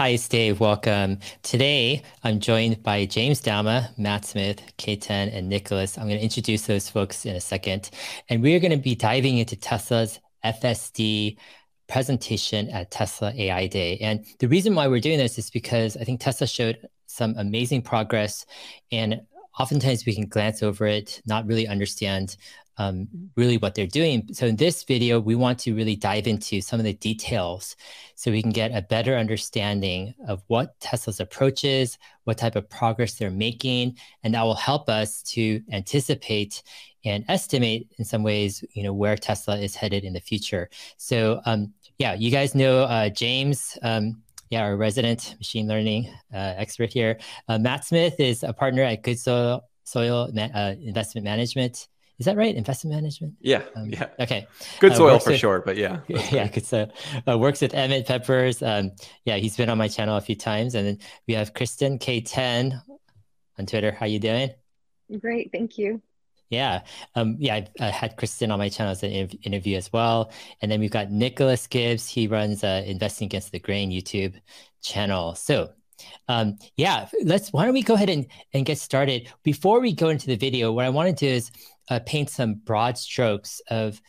Hi, it's Dave. Welcome. Today, I'm joined by James Douma, Matt Smith, K10, and Nicholas. I'm going to introduce those folks in a second. And we're going to be diving into Tesla's FSD presentation at Tesla AI Day. And the reason why we're doing this is because I think Tesla showed some amazing progress. And oftentimes we can glance over it, not really understand um, really what they're doing. So in this video, we want to really dive into some of the details so we can get a better understanding of what Tesla's approach is, what type of progress they're making, and that will help us to anticipate and estimate in some ways, you know, where Tesla is headed in the future. So um, yeah, you guys know uh, James. Um, yeah, our resident machine learning uh, expert here. Uh, Matt Smith is a partner at Good Soil, Soil uh, Investment Management. Is that right? Investment management? Yeah. Um, yeah. Okay. Good uh, soil for with, short, but yeah. Yeah. Good soil. Uh, works with Emmett Peppers. Um, yeah, he's been on my channel a few times. And then we have Kristen K10 on Twitter. How you doing? Great. Thank you. Yeah. Um, yeah, I've uh, had Kristen on my channel as an interview as well. And then we've got Nicholas Gibbs. He runs uh, Investing Against the Grain YouTube channel. So um, yeah, let's, why don't we go ahead and, and get started? Before we go into the video, what I want to do is uh, paint some broad strokes of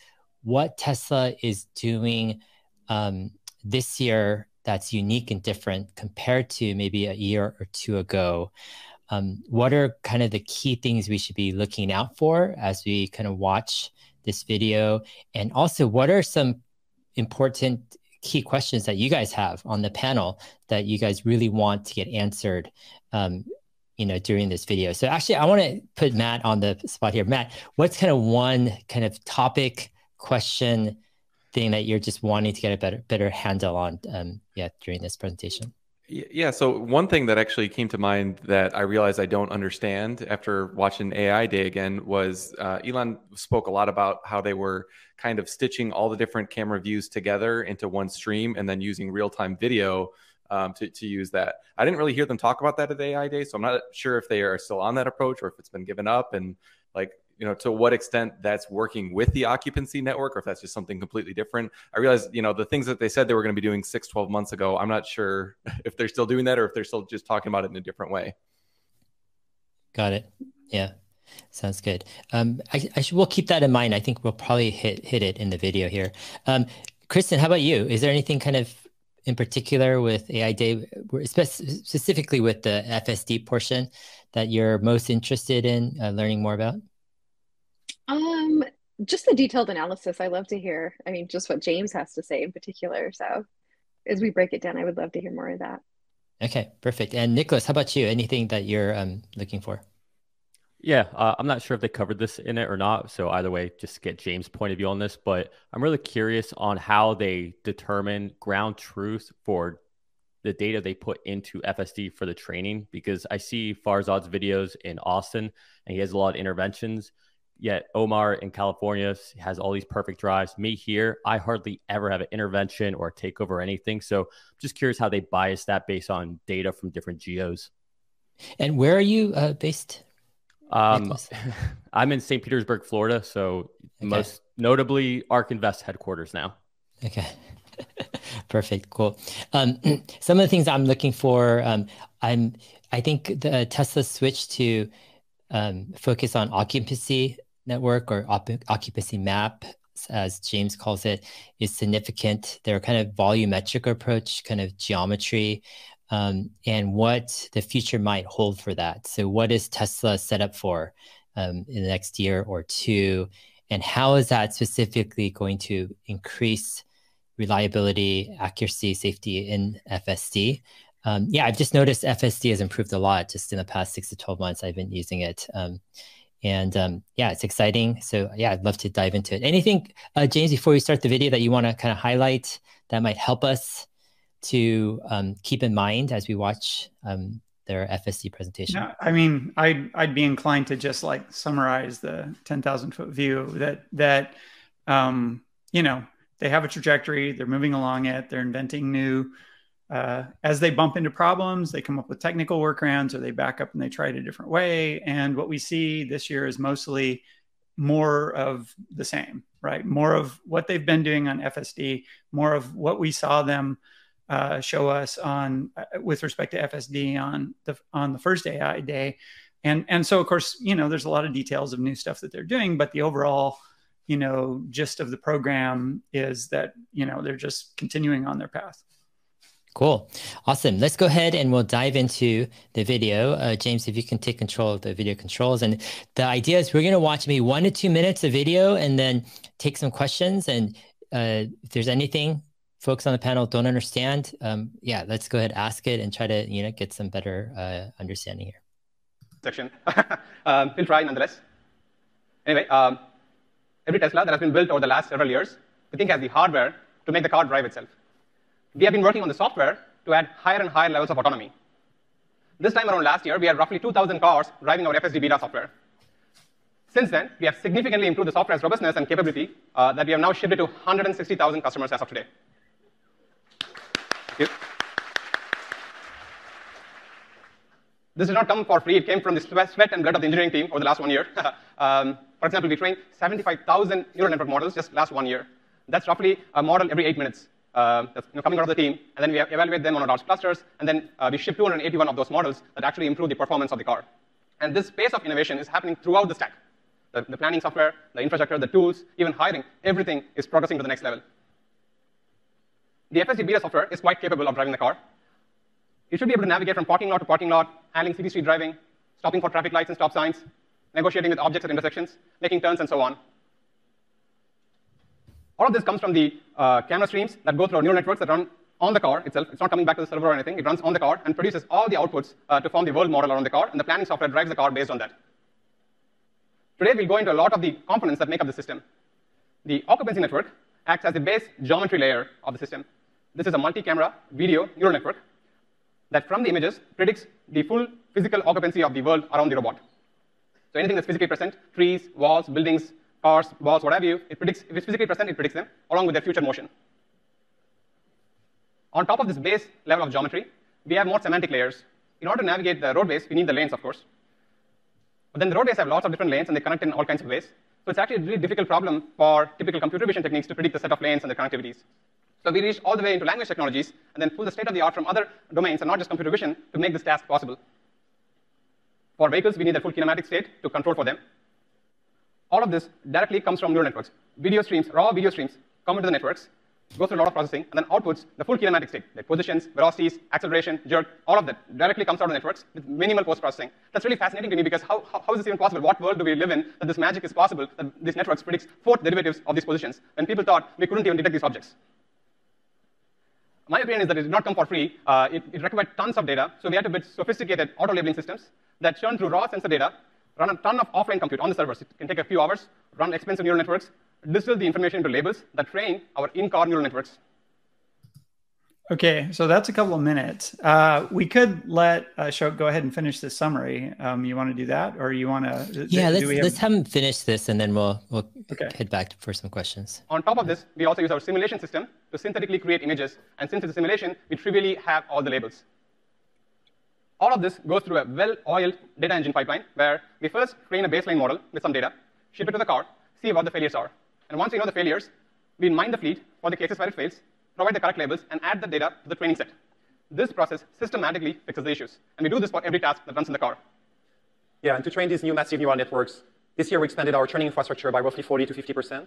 what Tesla is doing um, this year that's unique and different compared to maybe a year or two ago. Um, what are kind of the key things we should be looking out for as we kind of watch this video? And also, what are some important key questions that you guys have on the panel that you guys really want to get answered um, you know during this video so actually i want to put matt on the spot here matt what's kind of one kind of topic question thing that you're just wanting to get a better better handle on um, yeah during this presentation yeah. So one thing that actually came to mind that I realized I don't understand after watching AI Day again was uh, Elon spoke a lot about how they were kind of stitching all the different camera views together into one stream and then using real time video um, to, to use that. I didn't really hear them talk about that at AI Day, so I'm not sure if they are still on that approach or if it's been given up. And like you know to what extent that's working with the occupancy network or if that's just something completely different. I realize you know the things that they said they were going to be doing six 12 months ago i'm not sure if they're still doing that or if they're still just talking about it in a different way. Got it. Yeah. Sounds good. Um, I, I should, we'll keep that in mind. I think we'll probably hit hit it in the video here. Um, kristen how about you? Is there anything kind of in particular with ai day specifically with the fsd portion that you're most interested in uh, learning more about um, just the detailed analysis. I love to hear. I mean, just what James has to say in particular. So, as we break it down, I would love to hear more of that. Okay, perfect. And Nicholas, how about you? Anything that you're um, looking for? Yeah, uh, I'm not sure if they covered this in it or not. So either way, just get James' point of view on this. But I'm really curious on how they determine ground truth for the data they put into FSD for the training. Because I see Farzad's videos in Austin, and he has a lot of interventions. Yet Omar in California has all these perfect drives. Me here, I hardly ever have an intervention or a takeover or anything. So I'm just curious how they bias that based on data from different geos. And where are you uh, based? Um, I'm in St. Petersburg, Florida. So okay. most notably ARK Invest headquarters now. Okay. Perfect. Cool. Um, some of the things I'm looking for, um, I'm, I think the Tesla switch to um, focus on occupancy network or op- occupancy map, as James calls it, is significant. Their kind of volumetric approach, kind of geometry, um, and what the future might hold for that. So, what is Tesla set up for um, in the next year or two? And how is that specifically going to increase reliability, accuracy, safety in FSD? Um, yeah, I've just noticed FSD has improved a lot just in the past six to 12 months. I've been using it. Um, and um, yeah, it's exciting. So yeah, I'd love to dive into it. Anything, uh, James, before we start the video that you want to kind of highlight that might help us to um, keep in mind as we watch um, their FSD presentation? Yeah, I mean, I'd I'd be inclined to just like summarize the ten thousand foot view that that um, you know they have a trajectory, they're moving along it, they're inventing new uh, as they bump into problems, they come up with technical workarounds or they back up and they try it a different way. And what we see this year is mostly more of the same, right? More of what they've been doing on FSD, more of what we saw them uh, show us on uh, with respect to FSD on the on the first AI day, and and so of course you know there's a lot of details of new stuff that they're doing, but the overall you know gist of the program is that you know they're just continuing on their path. Cool. Awesome. Let's go ahead and we'll dive into the video. Uh, James, if you can take control of the video controls. And the idea is we're going to watch maybe one to two minutes of video and then take some questions. And uh, if there's anything folks on the panel don't understand, um, yeah, let's go ahead, ask it and try to, you know, get some better uh, understanding here. Section. um, we'll try nonetheless. Anyway, um, every Tesla that has been built over the last several years, we think has the hardware to make the car drive itself we have been working on the software to add higher and higher levels of autonomy. This time around last year, we had roughly 2,000 cars driving our FSD beta software. Since then, we have significantly improved the software's robustness and capability uh, that we have now shipped it to 160,000 customers as of today. This did not come for free. It came from the sweat and blood of the engineering team over the last one year. um, for example, we trained 75,000 neural network models just last one year. That's roughly a model every eight minutes uh, that's you know, coming out of the team, and then we evaluate them on our large clusters, and then uh, we ship 281 of those models that actually improve the performance of the car. And this pace of innovation is happening throughout the stack. The, the planning software, the infrastructure, the tools, even hiring, everything is progressing to the next level. The FSD beta software is quite capable of driving the car. You should be able to navigate from parking lot to parking lot, handling city street driving, stopping for traffic lights and stop signs, negotiating with objects at intersections, making turns, and so on. All of this comes from the uh, camera streams that go through neural networks that run on the car itself. It's not coming back to the server or anything. It runs on the car and produces all the outputs uh, to form the world model around the car, and the planning software drives the car based on that. Today, we'll go into a lot of the components that make up the system. The occupancy network acts as the base geometry layer of the system. This is a multi-camera video neural network that from the images predicts the full physical occupancy of the world around the robot. So anything that's physically present, trees, walls, buildings, cars, balls, whatever you, it predicts, if it's physically present, it predicts them along with their future motion. On top of this base level of geometry, we have more semantic layers. In order to navigate the roadways, we need the lanes, of course. But then the roadways have lots of different lanes, and they connect in all kinds of ways. So it's actually a really difficult problem for typical computer vision techniques to predict the set of lanes and the connectivities. So we reached all the way into language technologies and then pull the state of the art from other domains and not just computer vision to make this task possible. For vehicles, we need the full kinematic state to control for them. All of this directly comes from neural networks. Video streams, raw video streams, come into the networks, go through a lot of processing, and then outputs the full kinematic state, like positions, velocities, acceleration, jerk, all of that directly comes out of the networks with minimal post-processing. That's really fascinating to me because how, how, how is this even possible? What world do we live in that this magic is possible, that these networks predicts fourth derivatives of these positions, when people thought we couldn't even detect these objects? My opinion is that it did not come for free. Uh, it, it required tons of data, so we had to build sophisticated auto-labeling systems that churn through raw sensor data run a ton of offline compute on the servers. It can take a few hours, run expensive neural networks, distill the information into labels that train our in-car neural networks. Okay, so that's a couple of minutes. Uh, we could let uh, Ashok go ahead and finish this summary. Um, you want to do that, or you want to? Yeah, let's have... let's have him finish this, and then we'll we'll okay. head back for some questions. On top of this, we also use our simulation system to synthetically create images. And since it's a simulation, we trivially have all the labels. All of this goes through a well-oiled data engine pipeline where we first train a baseline model with some data, ship it to the car, see what the failures are. And once we know the failures, we mine the fleet for the cases where it fails, provide the correct labels, and add the data to the training set. This process systematically fixes the issues. And we do this for every task that runs in the car. Yeah, and to train these new massive neural networks, this year we expanded our training infrastructure by roughly 40 to 50%.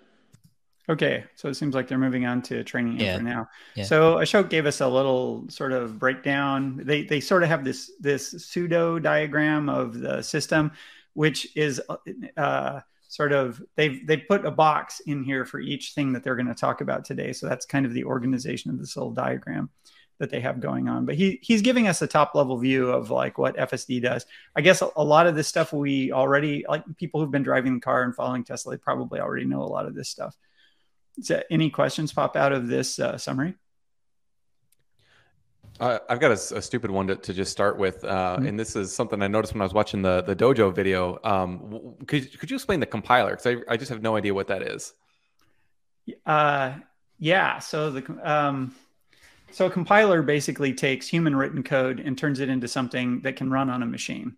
Okay, so it seems like they're moving on to training yeah. for now. Yeah. So Ashok gave us a little sort of breakdown. They they sort of have this this pseudo diagram of the system, which is uh, sort of they've they put a box in here for each thing that they're going to talk about today. So that's kind of the organization of this little diagram that they have going on. But he he's giving us a top level view of like what FSD does. I guess a, a lot of this stuff we already like people who've been driving the car and following Tesla, they probably already know a lot of this stuff So any questions pop out of this uh, summary? Uh, I've got a, a, stupid one to, to just start with, uh, mm-hmm. and this is something I noticed when I was watching the the Dojo video. Um, could could you explain the compiler? Because I, I just have no idea what that is. Uh, yeah. So the um, so a compiler basically takes human written code and turns it into something that can run on a machine.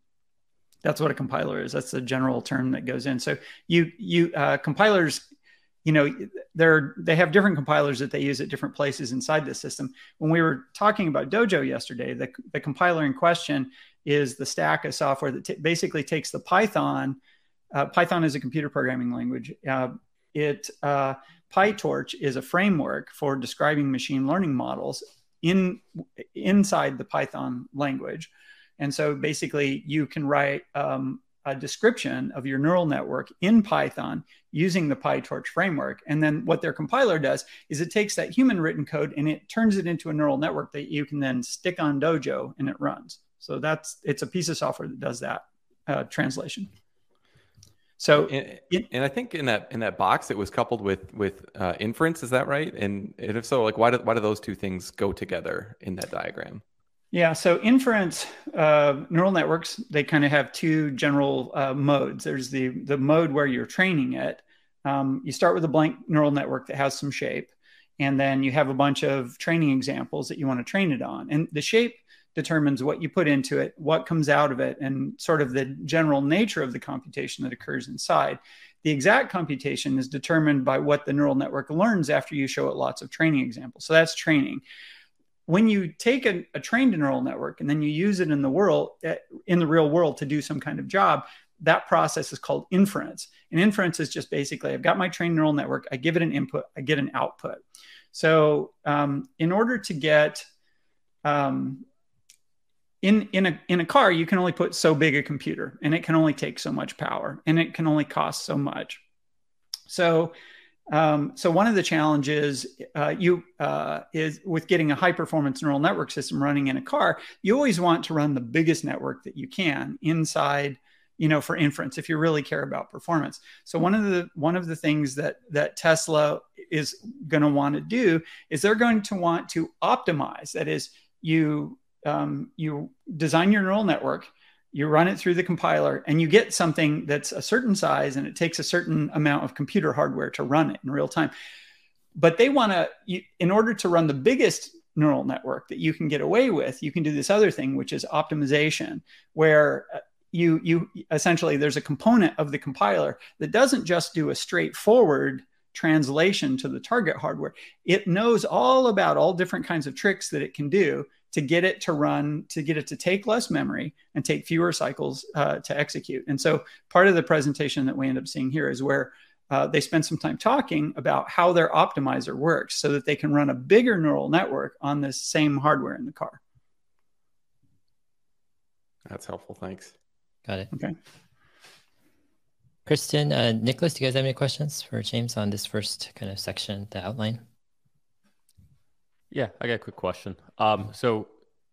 That's what a compiler is. That's the general term that goes in. So you you uh, compilers you know they're they have different compilers that they use at different places inside the system. When we were talking about dojo yesterday the, the compiler in question is the stack of software that t- basically takes the python uh, python is a computer programming language. Uh, it uh, pytorch is a framework for describing machine learning models in inside the python language. And so basically you can write um, a description of your neural network in Python using the PyTorch framework. And then what their compiler does is it takes that human written code and it turns it into a neural network that you can then stick on Dojo and it runs. So that's it's a piece of software that does that uh, translation. So and, and, I think in that in that box it was coupled with with uh, inference. Is that right? And, and if so, like why do why do those two things go together in that diagram? Yeah, so inference uh, neural networks they kind of have two general uh, modes. There's the the mode where you're training it. Um, you start with a blank neural network that has some shape, and then you have a bunch of training examples that you want to train it on. And the shape determines what you put into it, what comes out of it, and sort of the general nature of the computation that occurs inside. The exact computation is determined by what the neural network learns after you show it lots of training examples. So that's training when you take a, a, trained neural network and then you use it in the world eh, in the real world to do some kind of job that process is called inference. And inference is just basically i've got my trained neural network i give it an input i get an output. So um, in order to get um, in in a in a car you can only put so big a computer and it can only take so much power and it can only cost so much. So um, so one of the challenges uh, you uh, is with getting a high performance neural network system running in a car. You always want to run the biggest network that you can inside, you know, for inference if you really care about performance. So one of the one of the things that that Tesla is going to want to do is they're going to want to optimize. That is, you um, you design your neural network you run it through the compiler and you get something that's a certain size and it takes a certain amount of computer hardware to run it in real time. But they want to in order to run the biggest neural network that you can get away with you can do this other thing which is optimization where uh, you you essentially there's a component of the compiler that doesn't just do a straightforward translation to the target hardware. It knows all about all different kinds of tricks that it can do to get it to run, to get it to take less memory and take fewer cycles uh, to execute. And so part of the presentation that we end up seeing here is where uh, they spend some time talking about how their optimizer works so that they can run a bigger neural network on this same hardware in the car. That's helpful. Thanks. Got it. Okay. Kristen, uh, Nicholas, do you guys have any questions for James on this first kind of section, the outline? Yeah, I got a quick question. Um, so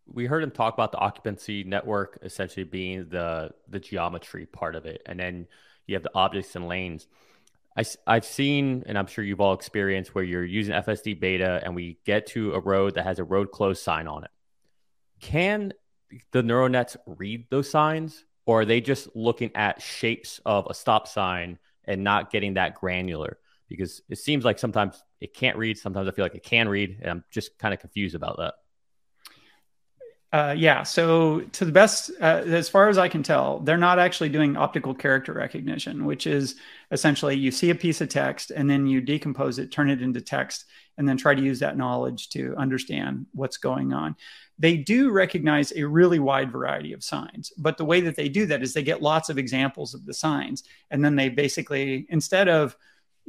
we heard him talk about the occupancy network essentially being the the geometry part of it, and then you have the objects and lanes. I, I've seen, and I'm sure you've all experienced, where you're using FSD beta, and we get to a road that has a road closed sign on it. Can the neural nets read those signs, or are they just looking at shapes of a stop sign and not getting that granular? Because it seems like sometimes it can't read. Sometimes I feel like it can read, and I'm just kind of confused about that. Uh, yeah. So, to the best, uh, as far as I can tell, they're not actually doing optical character recognition, which is essentially you see a piece of text and then you decompose it, turn it into text, and then try to use that knowledge to understand what's going on. They do recognize a really wide variety of signs, but the way that they do that is they get lots of examples of the signs, and then they basically, instead of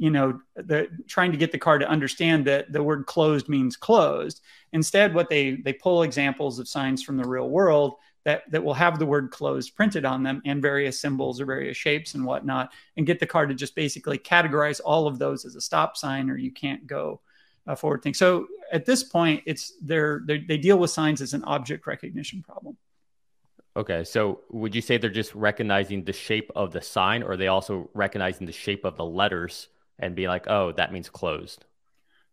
you know the trying to get the car to understand that the word closed means closed. Instead what they they pull examples of signs from the real world that that will have the word closed printed on them and various symbols or various shapes and whatnot and get the car to just basically categorize all of those as a stop sign or you can't go a forward thing. So at this point it's they're, they're they deal with signs as an object recognition problem. Okay, so would you say they're just recognizing the shape of the sign, or are they also recognizing the shape of the letters and be like, oh, that means closed?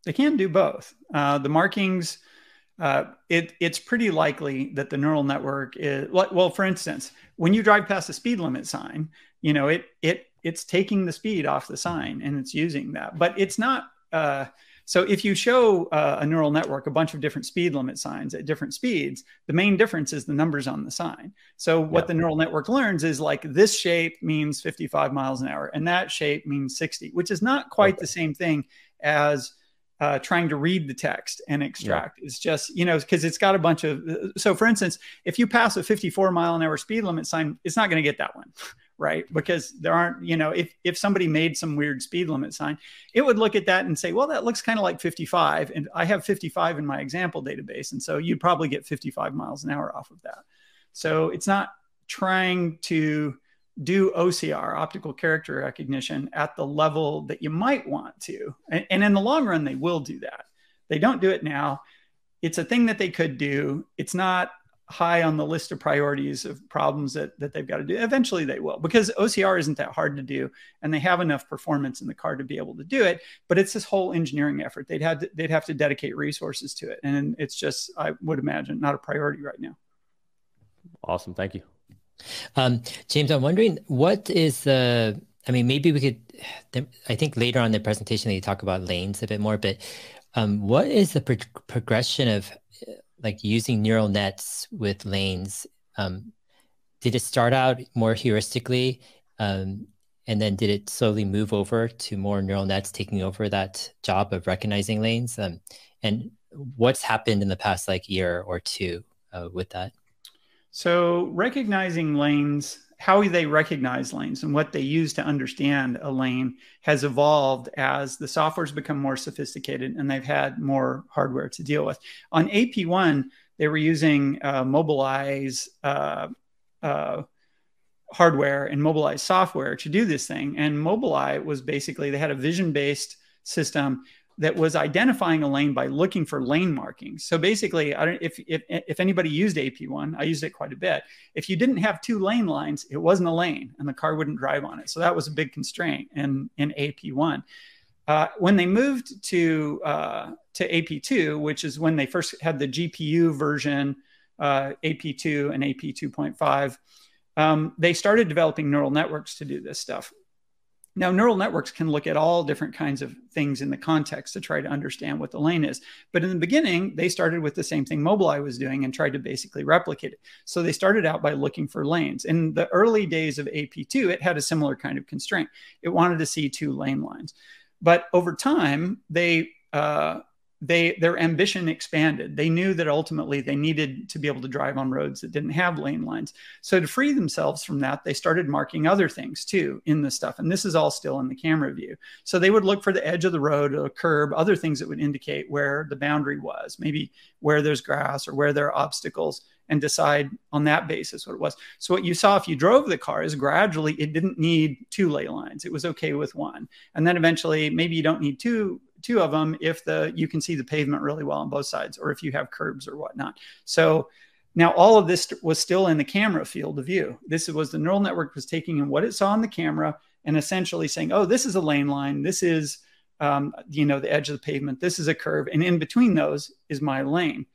They can do both. Uh, the markings, uh, it, it's pretty likely that the neural network is well. For instance, when you drive past a speed limit sign, you know it it it's taking the speed off the sign and it's using that, but it's not. Uh, So if you show uh, a neural network a bunch of different speed limit signs at different speeds, the main difference is the numbers on the sign. So what yeah. the neural network learns is like this shape means 55 miles an hour and that shape means 60, which is not quite okay. the same thing as uh, trying to read the text and extract. Yeah. It's just, you know, because it's got a bunch of. So, for instance, if you pass a 54 mile an hour speed limit sign, it's not going to get that one, right? Because there aren't, you know, if if somebody made some weird speed limit sign, it would look at that and say, well, that looks kind of like 55, and I have 55 in my example database, and so you'd probably get 55 miles an hour off of that. So it's not trying to do OCR, optical character recognition, at the level that you might want to. And, and, in the long run, they will do that. They don't do it now. It's a thing that they could do. It's not high on the list of priorities of problems that, that they've got to do. Eventually, they will because OCR isn't that hard to do, and they have enough performance in the car to be able to do it. But it's this whole engineering effort. They'd have to, they'd have to dedicate resources to it, and it's just I would imagine not a priority right now. Awesome, thank you. Um, James, I'm wondering what is the, I mean, maybe we could, I think later on in the presentation, you talk about lanes a bit more, but um, what is the pro progression of like using neural nets with lanes? Um, did it start out more heuristically? Um, and then did it slowly move over to more neural nets taking over that job of recognizing lanes? Um, and what's happened in the past like year or two uh, with that? So, recognizing lanes, how they recognize lanes and what they use to understand a lane has evolved as the software's become more sophisticated and they've had more hardware to deal with. On AP1, they were using uh, Mobileye uh, uh, hardware and Mobileye's software to do this thing. And Mobileye's was basically, they had a vision based system that was identifying a lane by looking for lane markings. So basically, I don't if if if anybody used AP1, I used it quite a bit. If you didn't have two lane lines, it wasn't a lane, and the car wouldn't drive on it. So that was a big constraint in in AP1. Uh, when they moved to uh, to AP2, which is when they first had the GPU version, uh, AP2 and AP2.5, um, they started developing neural networks to do this stuff. Now, neural networks can look at all different kinds of things in the context to try to understand what the lane is. But in the beginning, they started with the same thing Mobileye was doing and tried to basically replicate it. So they started out by looking for lanes. In the early days of AP2, it had a similar kind of constraint. It wanted to see two lane lines. But over time, they uh, they their ambition expanded. They knew that ultimately they needed to be able to drive on roads that didn't have lane lines. So to free themselves from that, they started marking other things too in the stuff. And this is all still in the camera view. So they would look for the edge of the road, a curb, other things that would indicate where the boundary was, maybe where there's grass or where there are obstacles and decide on that basis what it was. So what you saw if you drove the car is gradually it didn't need two lay lines. It was okay with one. And then eventually maybe you don't need two two of them if the you can see the pavement really well on both sides or if you have curbs or whatnot. So now all of this was still in the camera field of view. This was the neural network was taking in what it saw on the camera and essentially saying, oh, this is a lane line. This is um, you know the edge of the pavement. This is a curve, and in between those is my lane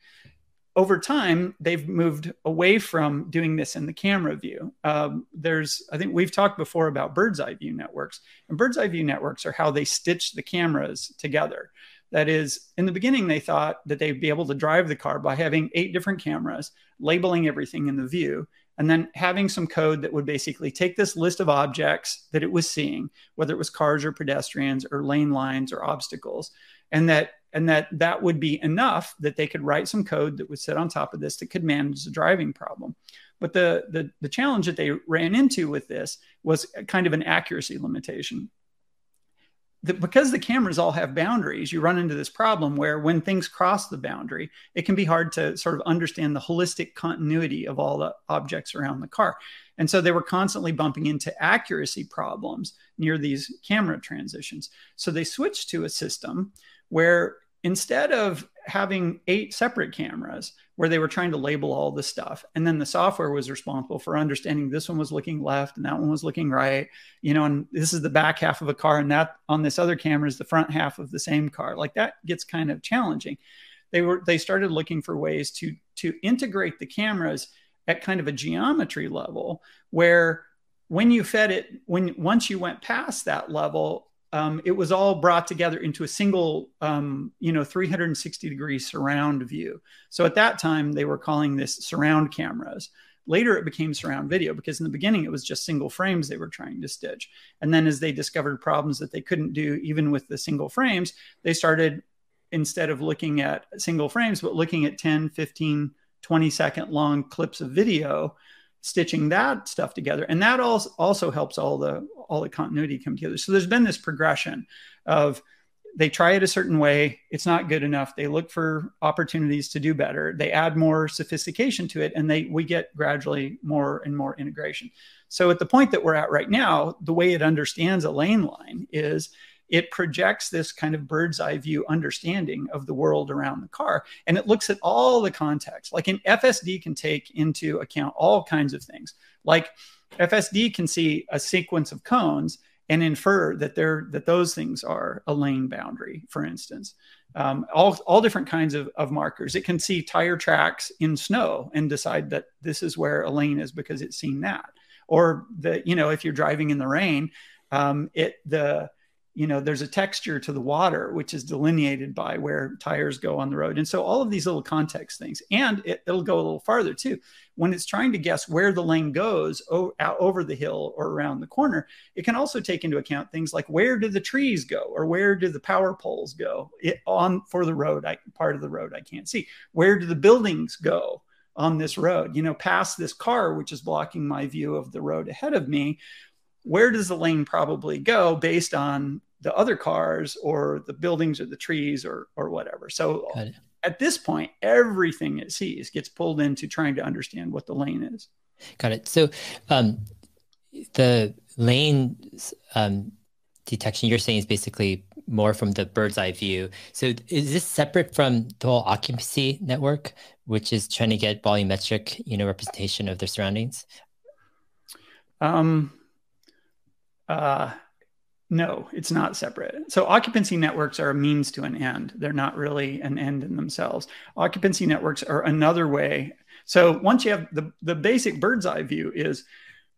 over time, they've moved away from doing this in the camera view. Um, there's, I think we've talked before about bird's eye view networks, and bird's eye view networks are how they stitch the cameras together. That is, in the beginning, they thought that they'd be able to drive the car by having eight different cameras, labeling everything in the view, and then having some code that would basically take this list of objects that it was seeing, whether it was cars or pedestrians or lane lines or obstacles, and that and that that would be enough that they could write some code that would sit on top of this that could manage the driving problem. But the, the, the challenge that they ran into with this was kind of an accuracy limitation. Because the cameras all have boundaries, you run into this problem where when things cross the boundary, it can be hard to sort of understand the holistic continuity of all the objects around the car. And so they were constantly bumping into accuracy problems near these camera transitions. So they switched to a system where instead of having eight separate cameras where they were trying to label all the stuff and then the software was responsible for understanding this one was looking left and that one was looking right you know and this is the back half of a car and that on this other camera is the front half of the same car. Like that gets kind of challenging. They were they started looking for ways to to integrate the cameras at kind of a geometry level where when you fed it when once you went past that level um, it was all brought together into a single, um, you know, 360 degree surround view. So at that time, they were calling this surround cameras. Later, it became surround video because in the beginning, it was just single frames they were trying to stitch. And then, as they discovered problems that they couldn't do even with the single frames, they started, instead of looking at single frames, but looking at 10, 15, 20 second long clips of video stitching that stuff together. And that also also helps all the all the continuity come together. So there's been this progression of they try it a certain way. It's not good enough. They look for opportunities to do better. They add more sophistication to it and they we get gradually more and more integration. So at the point that we're at right now the way it understands a lane line is it projects this kind of bird's eye view understanding of the world around the car. And it looks at all the context. Like an FSD can take into account all kinds of things. Like FSD can see a sequence of cones and infer that they're that those things are a lane boundary, for instance. Um, all, all different kinds of, of markers. It can see tire tracks in snow and decide that this is where a lane is because it's seen that. Or the, you know, if you're driving in the rain, um, it the you know there's a texture to the water which is delineated by where tires go on the road. And so all of these little context things and it, will go a little farther too. When it's trying to guess where the lane goes o- out over the hill or around the corner it can also take into account things like where do the trees go? Or where do the power poles go? It, on for the road I, part of the road i can't see. Where do the buildings go on this road? You know past this car which is blocking my view of the road ahead of me where does the lane probably go based on the other cars or the buildings or the trees or or whatever. So at this point, everything it sees gets pulled into trying to understand what the lane is. Got it. So um, the lane um, detection you're saying is basically more from the bird's eye view. So is this separate from the whole occupancy network, which is trying to get volumetric, you know, representation of their surroundings? Um, uh, no, it's not separate. So occupancy networks are a means to an end. They're not really an end in themselves. Occupancy networks are another way. So once you have the, the basic bird's eye view is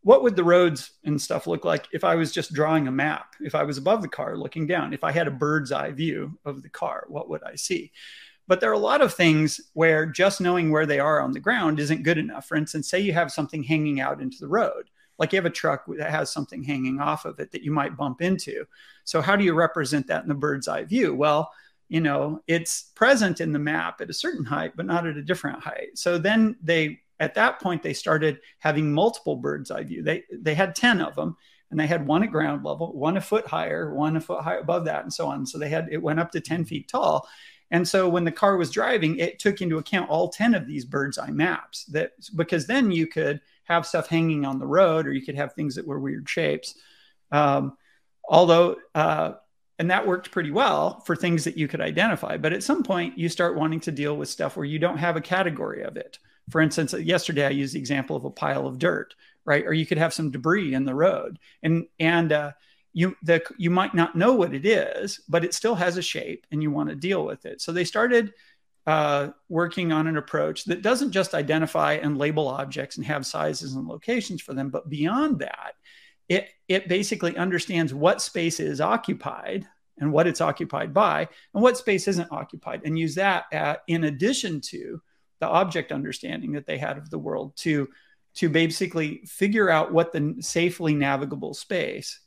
what would the roads and stuff look like if I was just drawing a map? If I was above the car looking down, if I had a bird's eye view of the car, what would I see? But there are a lot of things where just knowing where they are on the ground isn't good enough. For instance, say you have something hanging out into the road like you have a truck that has something hanging off of it that you might bump into. So how do you represent that in the bird's eye view? Well, you know, it's present in the map at a certain height, but not at a different height. So then they, at that point, they started having multiple bird's eye view. They they had ten of them, and they had one at ground level, one a foot higher, one a foot high above that, and so on. So they had it went up to ten feet tall. And so when the car was driving, it took into account all 10 of these bird's eye maps that because then you could have stuff hanging on the road, or you could have things that were weird shapes. Um, although, uh, and that worked pretty well for things that you could identify. But at some point, you start wanting to deal with stuff where you don't have a category of it. For instance, yesterday I used the example of a pile of dirt, right? Or you could have some debris in the road, and and uh, you the you might not know what it is, but it still has a shape, and you want to deal with it. So they started uh, working on an approach that doesn't just identify and label objects and have sizes and locations for them, but beyond that, it, it basically understands what space is occupied and what it's occupied by and what space isn't occupied and use that at, in addition to the object understanding that they had of the world to to basically figure out what the safely navigable space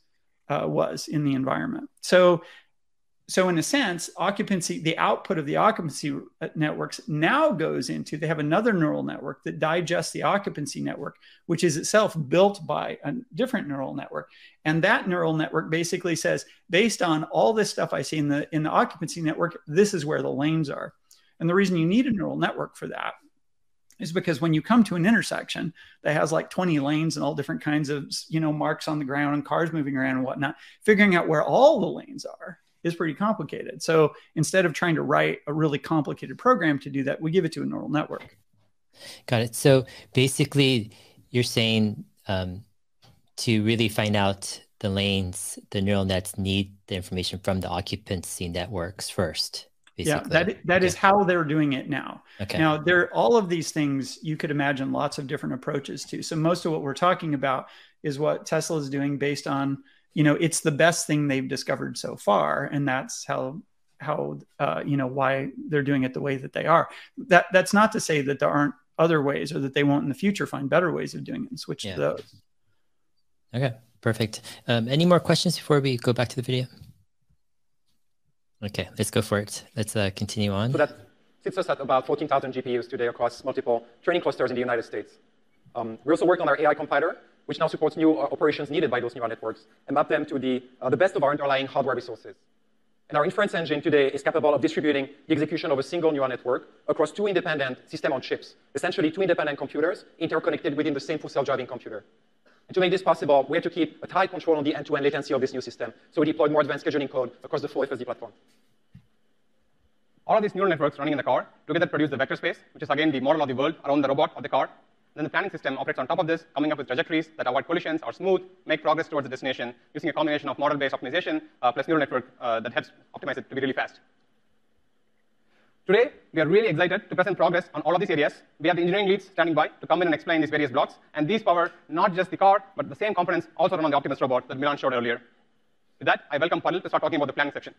uh, was in the environment. So so in a sense occupancy the output of the occupancy uh, networks now goes into they have another neural network that digests the occupancy network which is itself built by a different neural network. And that neural network basically says based on all this stuff i see in the in the occupancy network this is where the lanes are. And the reason you need a neural network for that is because when you come to an intersection that has like 20 lanes and all different kinds of you know marks on the ground and cars moving around and whatnot figuring out where all the lanes are is pretty complicated. So instead of trying to write a really complicated program to do that, we give it to a neural network. Got it. So basically, you're saying um, to really find out the lanes, the neural nets need the information from the occupancy networks first. Basically. Yeah, that that okay. is how they're doing it now. Okay. Now, there are all of these things you could imagine lots of different approaches to. So most of what we're talking about is what Tesla is doing based on you know it's the best thing they've discovered so far and that's how how uh, you know why they're doing it the way that they are. That that's not to say that there aren't other ways or that they won't in the future find better ways of doing it and switch yeah. to those. Okay perfect. Um, any more questions before we go back to the video? Okay let's go for it. Let's uh, continue on. So that sits us at about 14000 gpus today across multiple training clusters in the united states. Um, we also worked on our ai compiler which now supports new uh, operations needed by those neural networks and map them to the, uh, the best of our underlying hardware resources. And our inference engine today is capable of distributing the execution of a single neural network across two independent system on chips, essentially two independent computers interconnected within the same full self-driving computer. And to make this possible, we had to keep a tight control on the end-to-end latency of this new system. So we deployed more advanced scheduling code across the full FSD platform. All of these neural networks running in the car together produce the vector space, which is again the model of the world around the robot or the car, then the planning system operates on top of this, coming up with trajectories that avoid collisions, are smooth, make progress towards the destination, using a combination of model-based optimization uh, plus neural network uh, that helps optimize it to be really fast. Today, we are really excited to present progress on all of these areas. We have the engineering leads standing by to come in and explain these various blocks, and these power not just the car, but the same components also run on the Optimus robot that Milan showed earlier. With that, I welcome Paril to start talking about the planning section.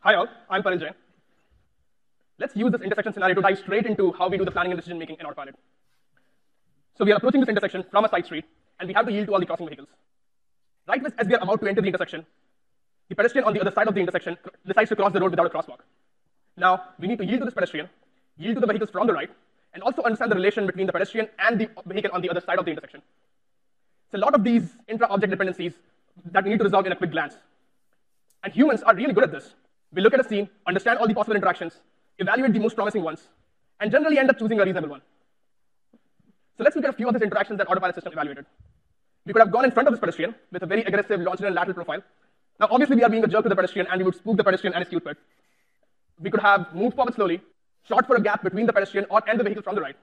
Hi all, I'm Paril Jain. Let's use this intersection scenario to dive straight into how we do the planning and decision making in Autopilot. So we are approaching this intersection from a side street, and we have to yield to all the crossing vehicles. Right as we are about to enter the intersection, the pedestrian on the other side of the intersection decides to cross the road without a crosswalk. Now, we need to yield to this pedestrian, yield to the vehicles from the right, and also understand the relation between the pedestrian and the vehicle on the other side of the intersection. It's a lot of these intra-object dependencies that we need to resolve in a quick glance. And humans are really good at this. We look at a scene, understand all the possible interactions, evaluate the most promising ones, and generally end up choosing a reasonable one. So let's look at a few of these interactions that autopilot system evaluated. We could have gone in front of this pedestrian with a very aggressive longitudinal lateral profile. Now, obviously, we are being a jerk to the pedestrian, and we would spook the pedestrian and his cute pet. We could have moved forward slowly, shot for a gap between the pedestrian or, and the vehicle from the right.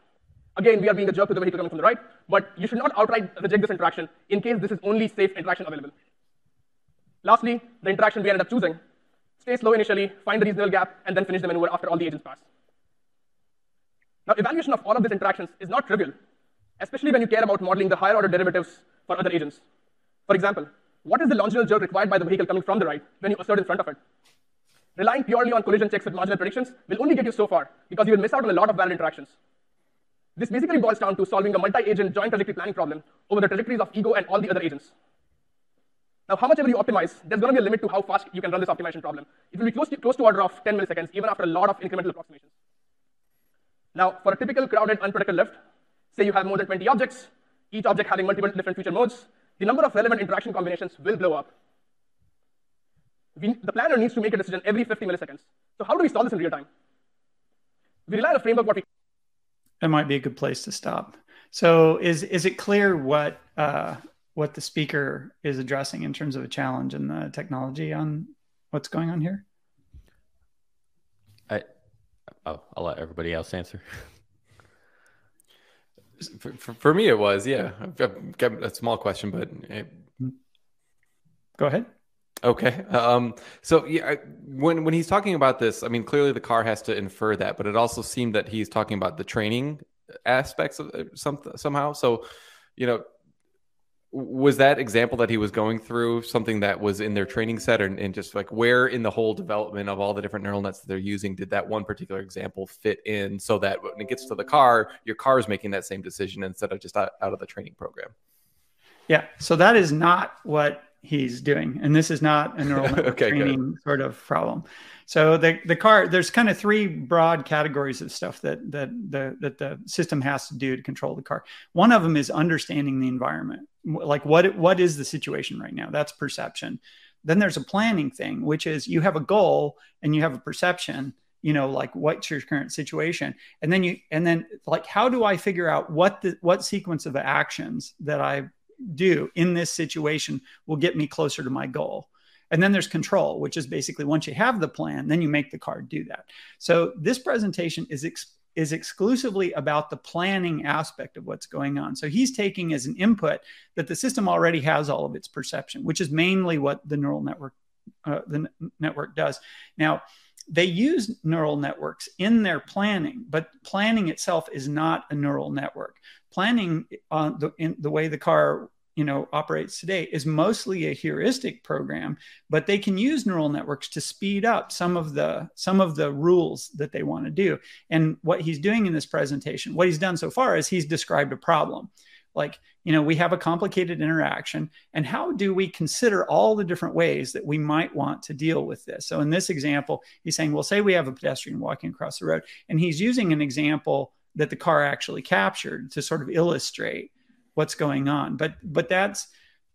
Again, we are being a jerk to the vehicle coming from the right, but you should not outright reject this interaction in case this is only safe interaction available. Lastly, the interaction we ended up choosing stay slow initially, find the reasonable gap, and then finish the maneuver after all the agents pass. Now, evaluation of all of these interactions is not trivial, especially when you care about modeling the higher order derivatives for other agents. For example, what is the longitudinal jerk required by the vehicle coming from the right when you assert in front of it? Relying purely on collision checks with marginal predictions will only get you so far because you will miss out on a lot of valid interactions. This basically boils down to solving a multi-agent joint trajectory planning problem over the trajectories of ego and all the other agents. Now, how much ever you optimize, there's going to be a limit to how fast you can run this optimization problem. It will be close to, close to order of 10 milliseconds, even after a lot of incremental approximations. Now, for a typical crowded, unprotected lift, say you have more than 20 objects, each object having multiple different feature modes, the number of relevant interaction combinations will blow up. We, the planner needs to make a decision every 50 milliseconds. So how do we solve this in real time? We rely on a framework what we that might be a good place to stop. So is is it clear what uh, what the speaker is addressing in terms of a challenge in the technology on what's going on here? I, oh, I'll let everybody else answer. For, for, for, me, it was yeah. I've got a small question, but it... go ahead. Okay. Um, so yeah, I, when when he's talking about this, I mean, clearly the car has to infer that, but it also seemed that he's talking about the training aspects of some somehow. So, you know, was that example that he was going through something that was in their training set or and just like where in the whole development of all the different neural nets that they're using did that one particular example fit in so that when it gets to the car your car is making that same decision instead of just out, out of the training program? Yeah so that is not what he's doing and this is not a neural okay, training good. sort of problem so the the car there's kind of three broad categories of stuff that that the that the system has to do to control the car. One of them is understanding the environment. Like what what is the situation right now? That's perception. Then there's a planning thing, which is you have a goal and you have a perception you know like what's your current situation and then you and then like how do i figure out what the what sequence of actions that i do in this situation will get me closer to my goal and then there's control, which is basically once you have the plan, then you make the card do that. So this presentation is ex- is exclusively about the planning aspect of what's going on. So he's taking as an input that the system already has all of its perception, which is mainly what the neural network uh, the n- network does. Now, they use neural networks in their planning, but planning itself is not a neural network. Planning on the, in the way the car you know operates today is mostly a heuristic program but they can use neural networks to speed up some of the some of the rules that they want to do. And what he's doing in this presentation what he's done so far is he's described a problem. Like you know we have a complicated interaction and how do we consider all the different ways that we might want to deal with this? So in this example he's saying well say we have a pedestrian walking across the road and he's using an example that the car actually captured to sort of illustrate what's going on. But but that's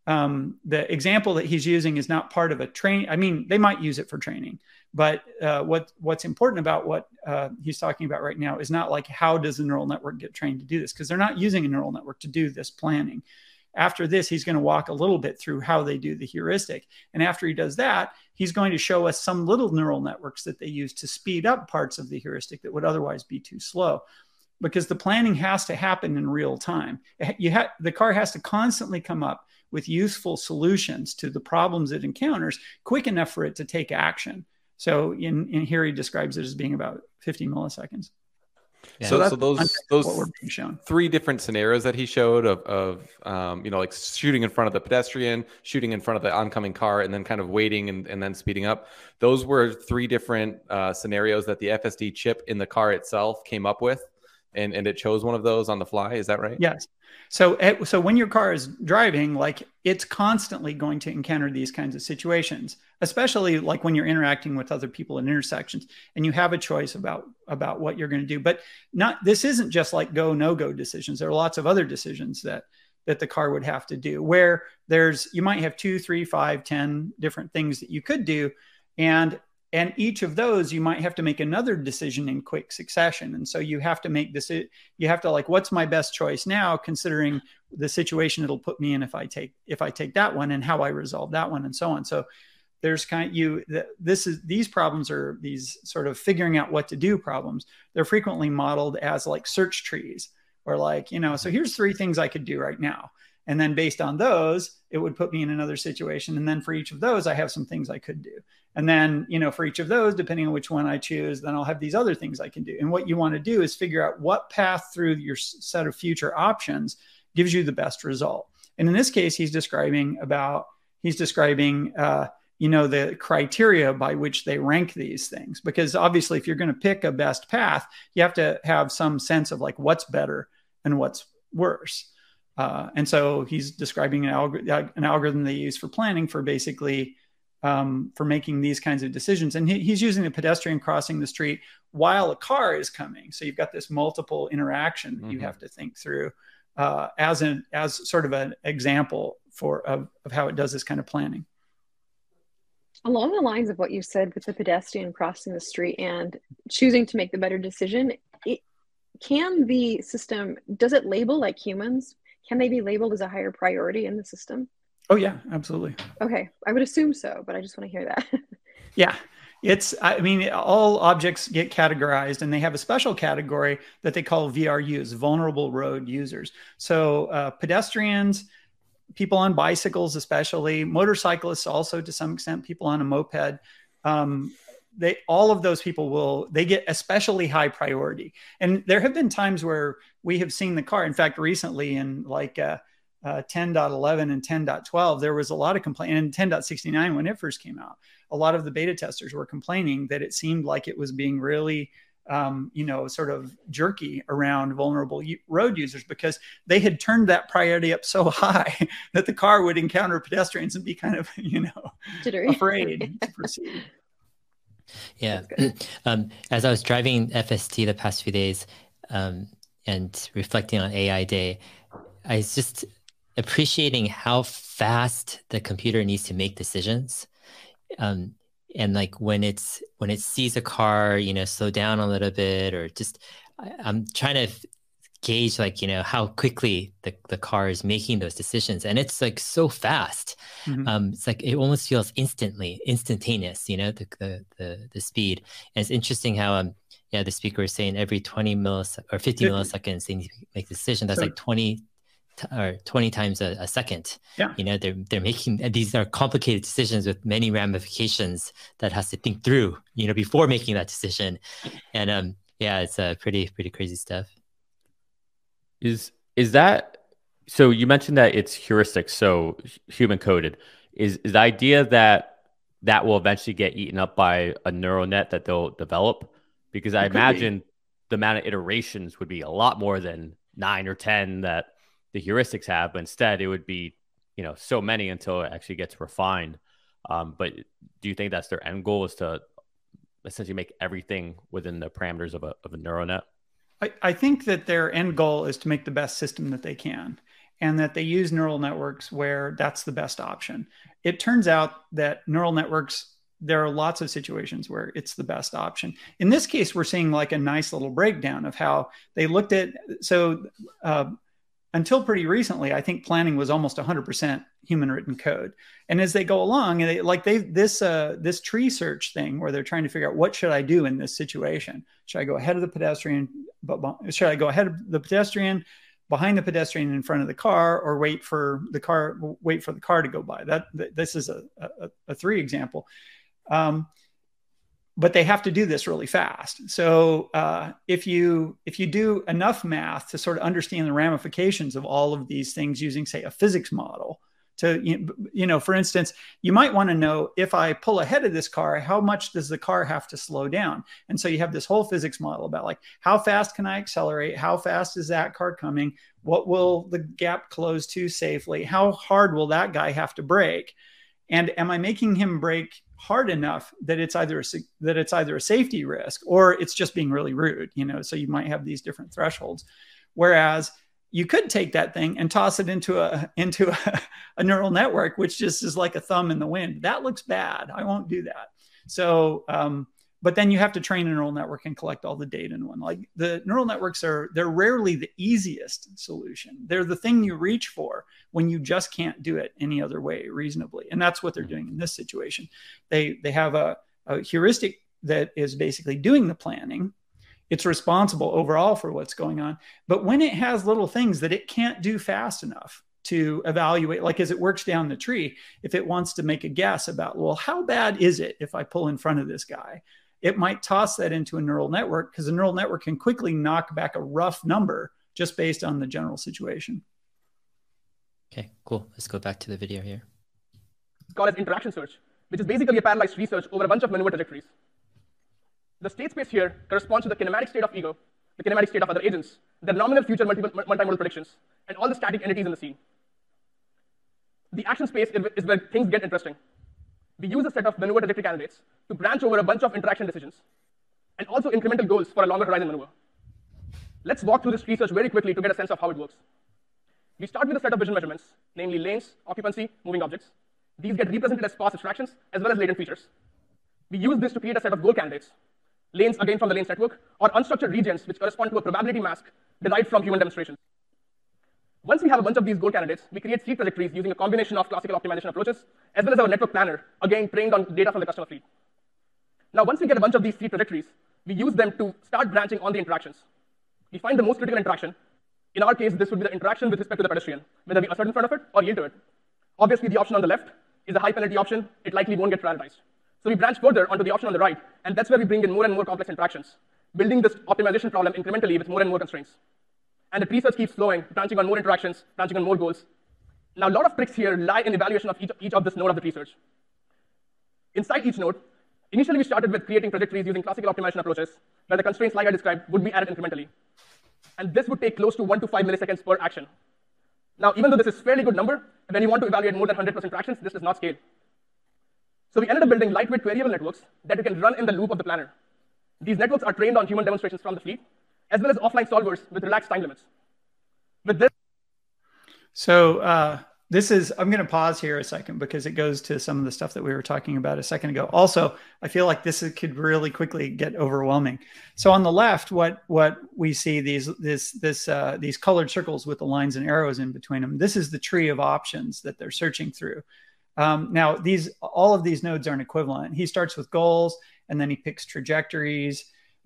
um, the example that he's using is not part of a train. I mean, they might use it for training, but uh, what what's important about what uh, he's talking about right now is not like how does the neural network get trained to do this because they're not using a neural network to do this planning. After this, he's going to walk a little bit through how they do the heuristic, and after he does that, he's going to show us some little neural networks that they use to speed up parts of the heuristic that would otherwise be too slow because the planning has to happen in real time. You ha- the car has to constantly come up with useful solutions to the problems it encounters quick enough for it to take action. So in, in here he describes it as being about 50 milliseconds. Yeah. So, so those those three different scenarios that he showed of, of um, you know like shooting in front of the pedestrian, shooting in front of the oncoming car, and then kind of waiting and, and then speeding up. Those were three different uh, scenarios that the FSD chip in the car itself came up with and and it chose one of those on the fly is that right? Yes. So eh, so when your car is driving like it's constantly going to encounter these kinds of situations especially like when you're interacting with other people in intersections and you have a choice about about what you're going to do. But not this isn't just like go no go decisions. There are lots of other decisions that that the car would have to do where there's you might have two three five ten different things that you could do. And and each of those you might have to make another decision in quick succession. And so you have to make this you have to like what's my best choice now considering the situation it'll put me in if i take if i take that one and how i resolve that one and so on. So there's kind of you this is these problems are these sort of figuring out what to do problems. They're frequently modeled as like search trees or like you know so mm-hmm. here's three things i could do right now and then based on those it would put me in another situation and then for each of those i have some things i could do and then, you know, for each of those, depending on which one I choose, then I'll have these other things I can do. And what you want to do is figure out what path through your set of future options gives you the best result. And in this case, he's describing about, he's describing, uh, you know, the criteria by which they rank these things. Because obviously, if you're going to pick a best path, you have to have some sense of like what's better and what's worse. Uh, and so he's describing an, alg- an algorithm they use for planning for basically um, for making these kinds of decisions. And he, he's using the pedestrian crossing the street while a car is coming. So you've got this multiple interaction mm-hmm. you have to think through uh, as an as sort of an example for of, of how it does this kind of planning. Along the lines of what you said with the pedestrian crossing the street and choosing to make the better decision, it, can the system does it label like humans? Can they be labeled as a higher priority in the system? Oh yeah, absolutely. Okay, I would assume so, but I just want to hear that. yeah, it's I mean all objects get categorized, and they have a special category that they call VRUs, vulnerable road users. So uh, pedestrians, people on bicycles, especially motorcyclists, also to some extent, people on a moped. Um, they all of those people will they get especially high priority and there have been times where we have seen the car in fact recently in like uh, uh, 10.11 and 10.12, there was a lot of complaint. And 10.69, when it first came out, a lot of the beta testers were complaining that it seemed like it was being really, um, you know, sort of jerky around vulnerable road users because they had turned that priority up so high that the car would encounter pedestrians and be kind of, you know, Jittery. afraid to proceed. Yeah. Um, as I was driving FSD the past few days um, and reflecting on AI Day, I was just appreciating how fast the computer needs to make decisions um, and like when it's when it sees a car you know slow down a little bit or just I, i'm trying to gauge like you know how quickly the, the car is making those decisions and it's like so fast mm-hmm. um, it's like it almost feels instantly instantaneous you know the the the, the speed and it's interesting how um yeah the speaker was saying every 20 milliseconds or 50 milliseconds they need to make a decision that's so, like 20 or 20 times a, a, second. Yeah. You know, they're they're making these are complicated decisions with many ramifications that has to think through, you know, before making that decision. And um yeah, it's a uh, pretty pretty crazy stuff. Is is that so you mentioned that it's heuristic, so human coded. Is is the idea that that will eventually get eaten up by a neural net that they'll develop? Because I imagine be. the amount of iterations would be a lot more than nine or ten that the heuristics have, but instead it would be, you know, so many until it actually gets refined. Um, but do you think that's their end goal is to essentially make everything within the parameters of a, of a neural net? I, I think that their end goal is to make the best system that they can and that they use neural networks where that's the best option. It turns out that neural networks there are lots of situations where it's the best option. In this case, we're seeing like a nice little breakdown of how they looked at. So uh, until pretty recently, I think planning was almost 100% human written code. And as they go along, and they, like they this uh, this tree search thing where they're trying to figure out what should I do in this situation? Should I go ahead of the pedestrian? But should I go ahead of the pedestrian, behind the pedestrian, in front of the car, or wait for the car wait for the car to go by? That, this is a, a, a three example. Um, but they have to do this really fast. So uh, if you if you do enough math to sort of understand the ramifications of all of these things using, say, a physics model, to you know, for instance, you might want to know if I pull ahead of this car, how much does the car have to slow down? And so you have this whole physics model about like how fast can I accelerate? How fast is that car coming? What will the gap close to safely? How hard will that guy have to brake? And am I making him brake hard enough that it's either a, that it's either a safety risk or it's just being really rude you know so you might have these different thresholds. Whereas you could take that thing and toss it into a into a, a neural network which just is like a thumb in the wind. That looks bad. I won't do that. So um, but then you have to train a neural network and collect all the data in one. Like the neural networks are they're rarely the easiest solution. They're the thing you reach for when you just can't do it any other way reasonably. And that's what they're mm-hmm. doing in this situation. They they have a, a heuristic that is basically doing the planning. It's responsible overall for what's going on. But when it has little things that it can't do fast enough to evaluate like as it works down the tree if it wants to make a guess about well how bad is it if i pull in front of this guy it might toss that into a neural network because a neural network can quickly knock back a rough number just based on the general situation. Okay, cool. Let's go back to the video here. It's called as interaction search, which is basically a parallelized tree search over a bunch of maneuver trajectories. The state space here corresponds to the kinematic state of ego, the kinematic state of other agents, their nominal future multimodal predictions, and all the static entities in the scene. The action space is where things get interesting we use a set of maneuver trajectory candidates to branch over a bunch of interaction decisions and also incremental goals for a longer horizon maneuver. Let's walk through this research very quickly to get a sense of how it works. We start with a set of vision measurements, namely lanes, occupancy, moving objects. These get represented as sparse abstractions as well as latent features. We use this to create a set of goal candidates, lanes again from the lanes network, or unstructured regions which correspond to a probability mask derived from human demonstrations. Once we have a bunch of these goal candidates, we create seed trajectories using a combination of classical optimization approaches, as well as our network planner, again trained on data from the customer fleet. Now, once we get a bunch of these seed trajectories, we use them to start branching on the interactions. We find the most critical interaction. In our case, this would be the interaction with respect to the pedestrian, whether we assert in front of it or yield to it. Obviously, the option on the left is a high penalty option. It likely won't get prioritized. So we branch further onto the option on the right, and that's where we bring in more and more complex interactions, building this optimization problem incrementally with more and more constraints. And the research keeps flowing, branching on more interactions, branching on more goals. Now, a lot of tricks here lie in evaluation of each, each of this node of the research. Inside each node, initially we started with creating trajectories using classical optimization approaches, where the constraints like I described would be added incrementally. And this would take close to one to five milliseconds per action. Now, even though this is a fairly good number, when you want to evaluate more than 100% interactions, this does not scale. So we ended up building lightweight queryable networks that you can run in the loop of the planner. These networks are trained on human demonstrations from the fleet, as well as offline solvers with relaxed time limits. With this. So uh, this is, I'm going to pause here a second because it goes to some of the stuff that we were talking about a second ago. Also, I feel like this could really quickly get overwhelming. So on the left, what what we see these this this uh, these colored circles with the lines and arrows in between them. This is the tree of options that they're searching through. Um, now these all of these nodes aren't equivalent. He starts with goals and then he picks trajectories.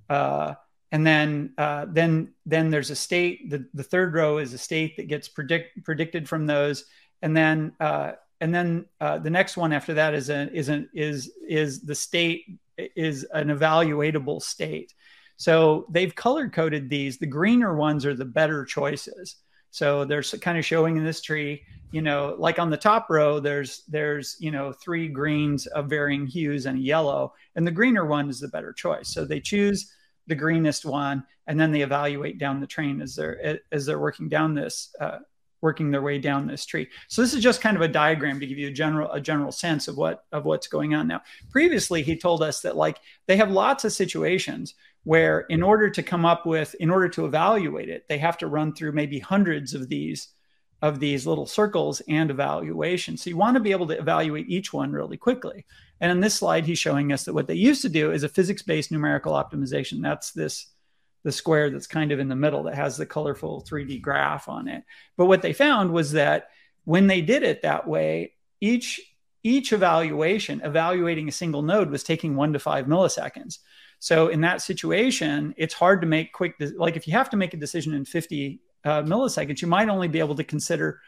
Uh, and then uh, then then there's a state. The, the third row is a state that gets predict, predicted from those, and then uh, and then uh, the next one after that is an is an is is the state is an evaluatable state. So they've color coded these. The greener ones are the better choices. So they're kind of showing in this tree, you know, like on the top row, there's there's you know three greens of varying hues and a yellow, and the greener one is the better choice. So they choose the greenest one, and then they evaluate down the train as they're as they're working down this uh, working their way down this tree. So this is just kind of a diagram to give you a general a general sense of what of what's going on now. Previously, he told us that like they have lots of situations where in order to come up with in order to evaluate it, they have to run through maybe hundreds of these of these little circles and evaluation. So you want to be able to evaluate each one really quickly. And in this slide, he's showing us that what they used to do is a physics-based numerical optimization. That's this the square that's kind of in the middle that has the colorful 3D graph on it. But what they found was that when they did it that way, each each evaluation, evaluating a single node, was taking one to five milliseconds. So in that situation, it's hard to make quick. Like if you have to make a decision in 50 uh, milliseconds, you might only be able to consider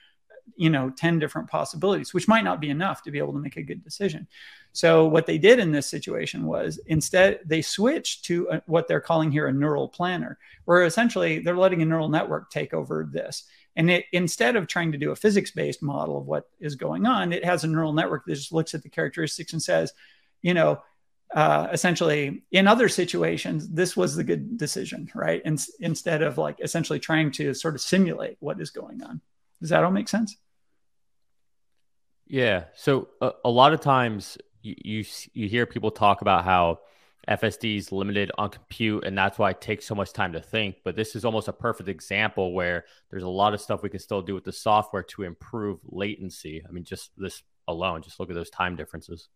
you know 10 different possibilities which might not be enough to be able to make a good decision. So what they did in this situation was instead they switched to a, what they're calling here a neural planner where essentially they're letting a neural network take over this. And it instead of trying to do a physics based model of what is going on it has a neural network that just looks at the characteristics and says you know uh, essentially in other situations this was the good decision right and instead of like essentially trying to sort of simulate what is going on does that all make sense? Yeah. So a, a lot of times you, you, you hear people talk about how FSD is limited on compute, and that's why it takes so much time to think. But this is almost a perfect example where there's a lot of stuff we can still do with the software to improve latency. I mean, just this alone, just look at those time differences.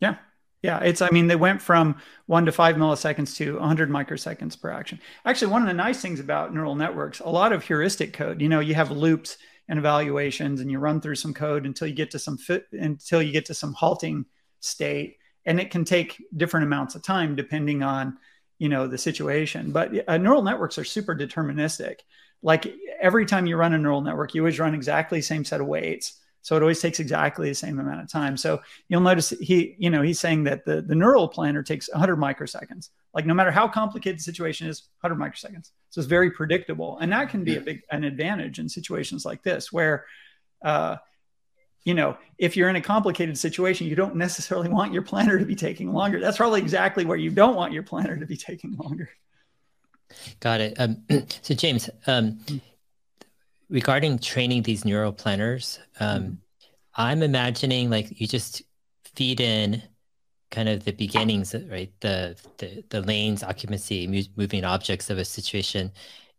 Yeah, yeah, it's, I mean, they went from one to five milliseconds to 100 microseconds per action. Actually, one of the nice things about neural networks, a lot of heuristic code, you know, you have loops and evaluations and you run through some code until you get to some fit, until you get to some halting state. And it can take different amounts of time depending on, you know, the situation. But uh, neural networks are super deterministic. Like every time you run a neural network, you always run exactly the same set of weights so it always takes exactly the same amount of time. So you'll notice he, you know, he's saying that the, the neural planner takes 100 microseconds. Like no matter how complicated the situation is, 100 microseconds. So it's very predictable, and that can be a big an advantage in situations like this where, uh, you know, if you're in a complicated situation, you don't necessarily want your planner to be taking longer. That's probably exactly where you don't want your planner to be taking longer. Got it. Um, so James, um, regarding training these neural planners, um, mm-hmm. I'm imagining like you just feed in kind of the beginnings, right? The the, the lanes, occupancy, moving objects of a situation.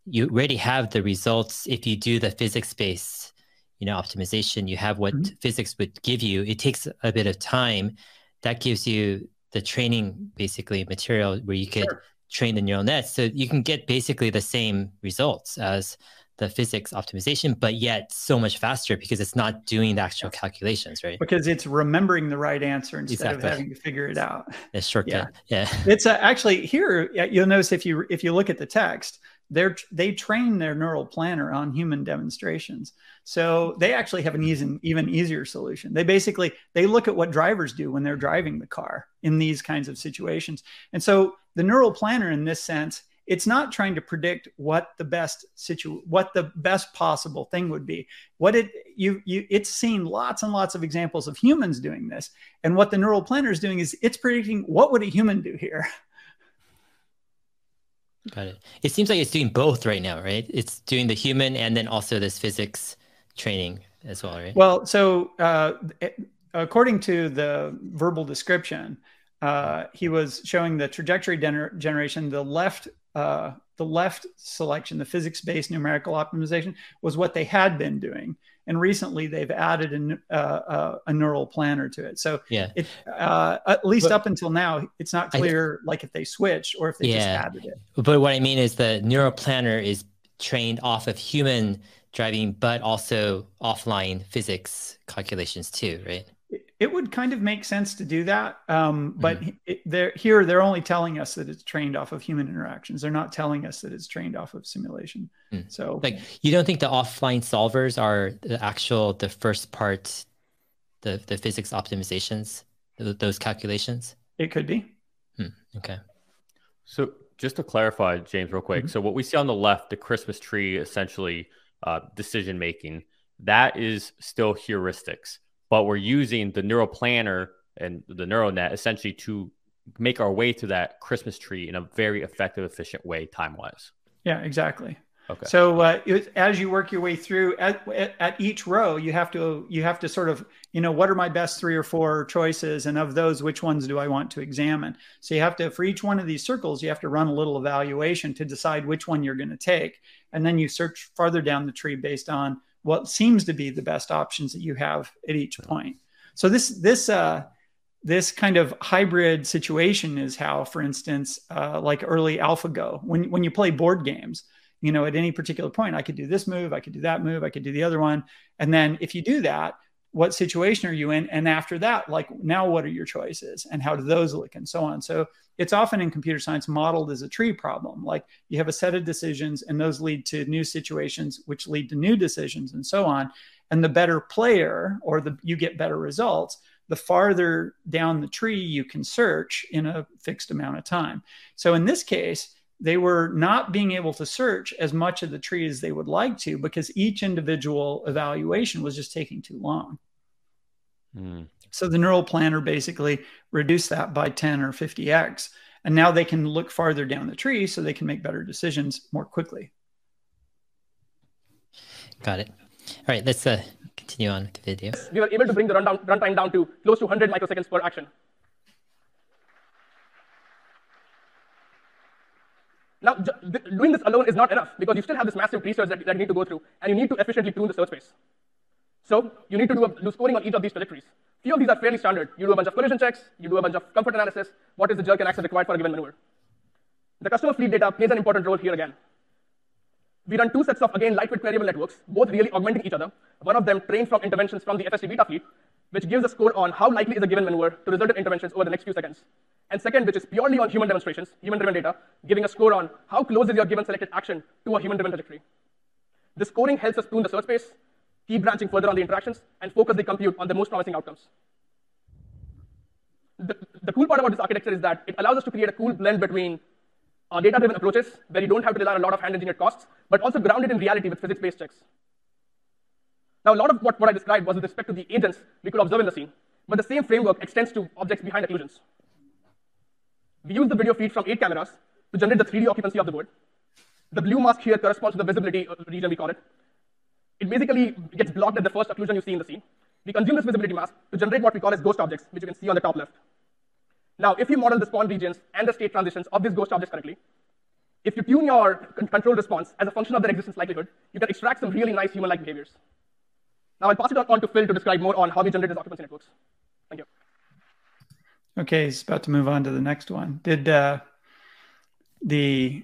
You already have the results if you do the physics-based, you know, optimization. You have what mm-hmm. physics would give you. It takes a bit of time. That gives you the training, basically material where you could sure. train the neural nets. So you can get basically the same results as the physics optimization, but yet so much faster because it's not doing the actual calculations, right? Because it's remembering the right answer instead exactly. of having to figure it out. It's shortcut. Yeah, yeah. It's uh, actually here. You'll notice if you if you look at the text, they're they train their neural planner on human demonstrations. So they actually have an easy, even easier solution. They basically they look at what drivers do when they're driving the car in these kinds of situations, and so the neural planner in this sense it's not trying to predict what the best situ what the best possible thing would be. What it you you it's seen lots and lots of examples of humans doing this. And what the neural planner is doing is it's predicting what would a human do here. Got it. It seems like it's doing both right now right? It's doing the human and then also this physics training as well right? Well so uh, according to the verbal description uh, he was showing the trajectory gener- generation. The left uh, the left selection, the physics-based numerical optimization, was what they had been doing, and recently they've added an, uh, uh, a neural planner to it. So yeah, it, uh, at least but, up until now, it's not clear I, like if they switch or if they yeah, just added it. But what I mean is the neural planner is trained off of human driving, but also offline physics calculations too, right? It would kind of make sense to do that. Um, but mm-hmm. it, they're, here, they're only telling us that it's trained off of human interactions. They're not telling us that it's trained off of simulation. Mm. So, like, you don't think the offline solvers are the actual the first part, the the physics optimizations, those calculations? It could be. Hmm. Okay. So, just to clarify, James, real quick. Mm-hmm. So, what we see on the left, the Christmas tree, essentially uh, decision making, that is still heuristics but we're using the neural planner and the neural net essentially to make our way through that Christmas tree in a very effective, efficient way, time wise. Yeah, exactly. Okay. So uh, it, as you work your way through at, at each row, you have to you have to sort of you know what are my best three or four choices, and of those, which ones do I want to examine? So you have to for each one of these circles, you have to run a little evaluation to decide which one you're going to take, and then you search farther down the tree based on what seems to be the best options that you have at each point. So this this uh, this kind of hybrid situation is how, for instance, uh, like early AlphaGo, when when you play board games, you know, at any particular point, I could do this move, I could do that move, I could do the other one, and then if you do that, what situation are you in? And after that like now what are your choices? And how do those look? And so on. So it's often in computer science modeled as a tree problem. Like you have a set of decisions and those lead to new situations which lead to new decisions and so on. And the better player or the you get better results the farther down the tree you can search in a fixed amount of time. So in this case they were not being able to search as much of the tree as they would like to because each individual evaluation was just taking too long. Mm. So the neural planner basically reduced that by 10 or 50x. And now they can look farther down the tree so they can make better decisions more quickly. Got it. All right, let's uh, continue on with the video. We were able to bring the runtime run down to close to 100 microseconds per action. Now, doing this alone is not enough because you still have this massive research that, that you need to go through, and you need to efficiently tune the search space. So you need to do, a, do scoring on each of these trajectories. Few of these are fairly standard. You do a bunch of collision checks, you do a bunch of comfort analysis, what is the jerk and axis required for a given maneuver. The customer fleet data plays an important role here again. We run two sets of, again, lightweight queryable networks, both really augmenting each other. One of them trained from interventions from the FSD beta fleet, which gives a score on how likely is a given maneuver to result in interventions over the next few seconds. And second, which is purely on human demonstrations, human-driven data, giving a score on how close is your given selected action to a human-driven trajectory. The scoring helps us tune the search space, keep branching further on the interactions, and focus the compute on the most promising outcomes. The, the cool part about this architecture is that it allows us to create a cool blend between uh, data-driven approaches, where you don't have to rely on a lot of hand-engineered costs, but also grounded in reality with physics-based checks. Now, a lot of what, what I described was with respect to the agents we could observe in the scene, but the same framework extends to objects behind occlusions. We use the video feed from eight cameras to generate the 3D occupancy of the board. The blue mask here corresponds to the visibility uh, region, we call it. It basically gets blocked at the first occlusion you see in the scene. We consume this visibility mask to generate what we call as ghost objects, which you can see on the top left. Now, if you model the spawn regions and the state transitions of these ghost objects correctly, if you tune your control response as a function of their existence likelihood, you can extract some really nice human-like behaviors. Now I'll pass it on to Phil to describe more on how we generate these occupancy networks. Thank you. Okay, he's about to move on to the next one. Did uh, the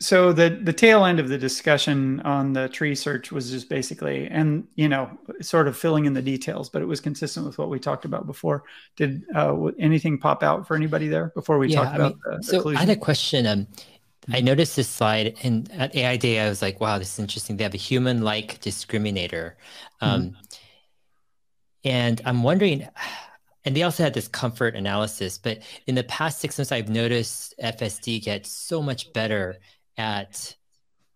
so the the tail end of the discussion on the tree search was just basically and you know sort of filling in the details but it was consistent with what we talked about before did uh, anything pop out for anybody there before we yeah, talk about mean, the, so occlusion? i had a question um, I noticed this slide, and at AI Day, I was like, "Wow, this is interesting." They have a human-like discriminator, um, mm-hmm. and I'm wondering and they also had this comfort analysis. But in the past six months, I've noticed FSD get so much better at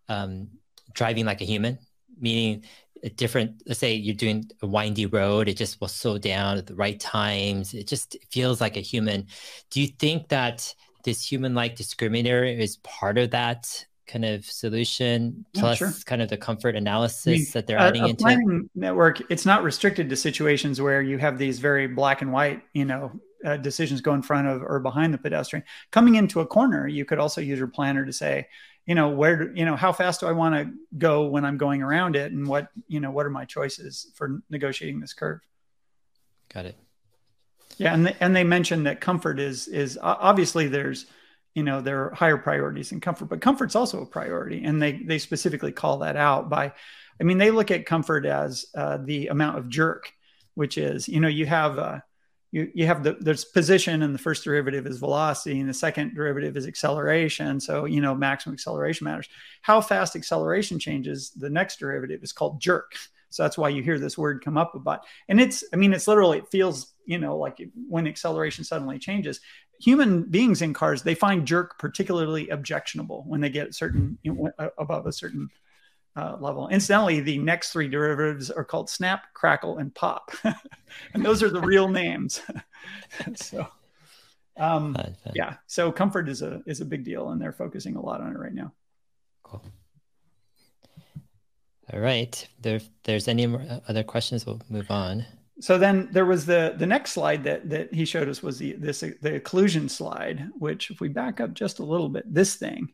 um, driving like a human, meaning a different, let's say you're doing a windy road, it just will slow down at the right times. It just feels like a human. Do you think that this human like discriminator is part of that kind of solution plus yeah, sure. kind of the comfort analysis I mean, that they're adding a, a into planning network it's not restricted to situations where you have these very black and white you know uh, decisions go in front of or behind the pedestrian. Coming into a corner you could also use your planner to say you know where you know how fast do i want to go when i'm going around it and what you know what are my choices for negotiating this curve? Got it yeah and, and they mentioned that comfort is is obviously there's you know there are higher priorities than comfort but comfort's also a priority and they they specifically call that out by i mean they look at comfort as uh, the amount of jerk which is you know you have uh, you you have the there's position and the first derivative is velocity and the second derivative is acceleration so you know maximum acceleration matters. How fast acceleration changes the next derivative is called jerk. So that's why you hear this word come up about and it's i mean it's literally it feels you know like when acceleration suddenly changes human beings in cars they find jerk particularly objectionable when they get certain you know, above a certain uh, level. Incidentally, the next three derivatives are called snap, crackle, and pop, and those are the real names. so, um, yeah, so comfort is a is a big deal, and they're focusing a lot on it right now. Cool. All right. There, if there's any other questions, we'll move on. So then there was the the next slide that that he showed us was the this the occlusion slide, which if we back up just a little bit, this thing,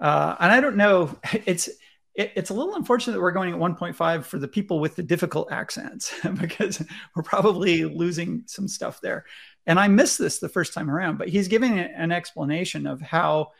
uh, and I don't know, it's it, it's a little unfortunate that we're going at 1.5 for the people with the difficult accents because we're probably losing some stuff there. And I missed this the first time around, but he's giving an explanation of how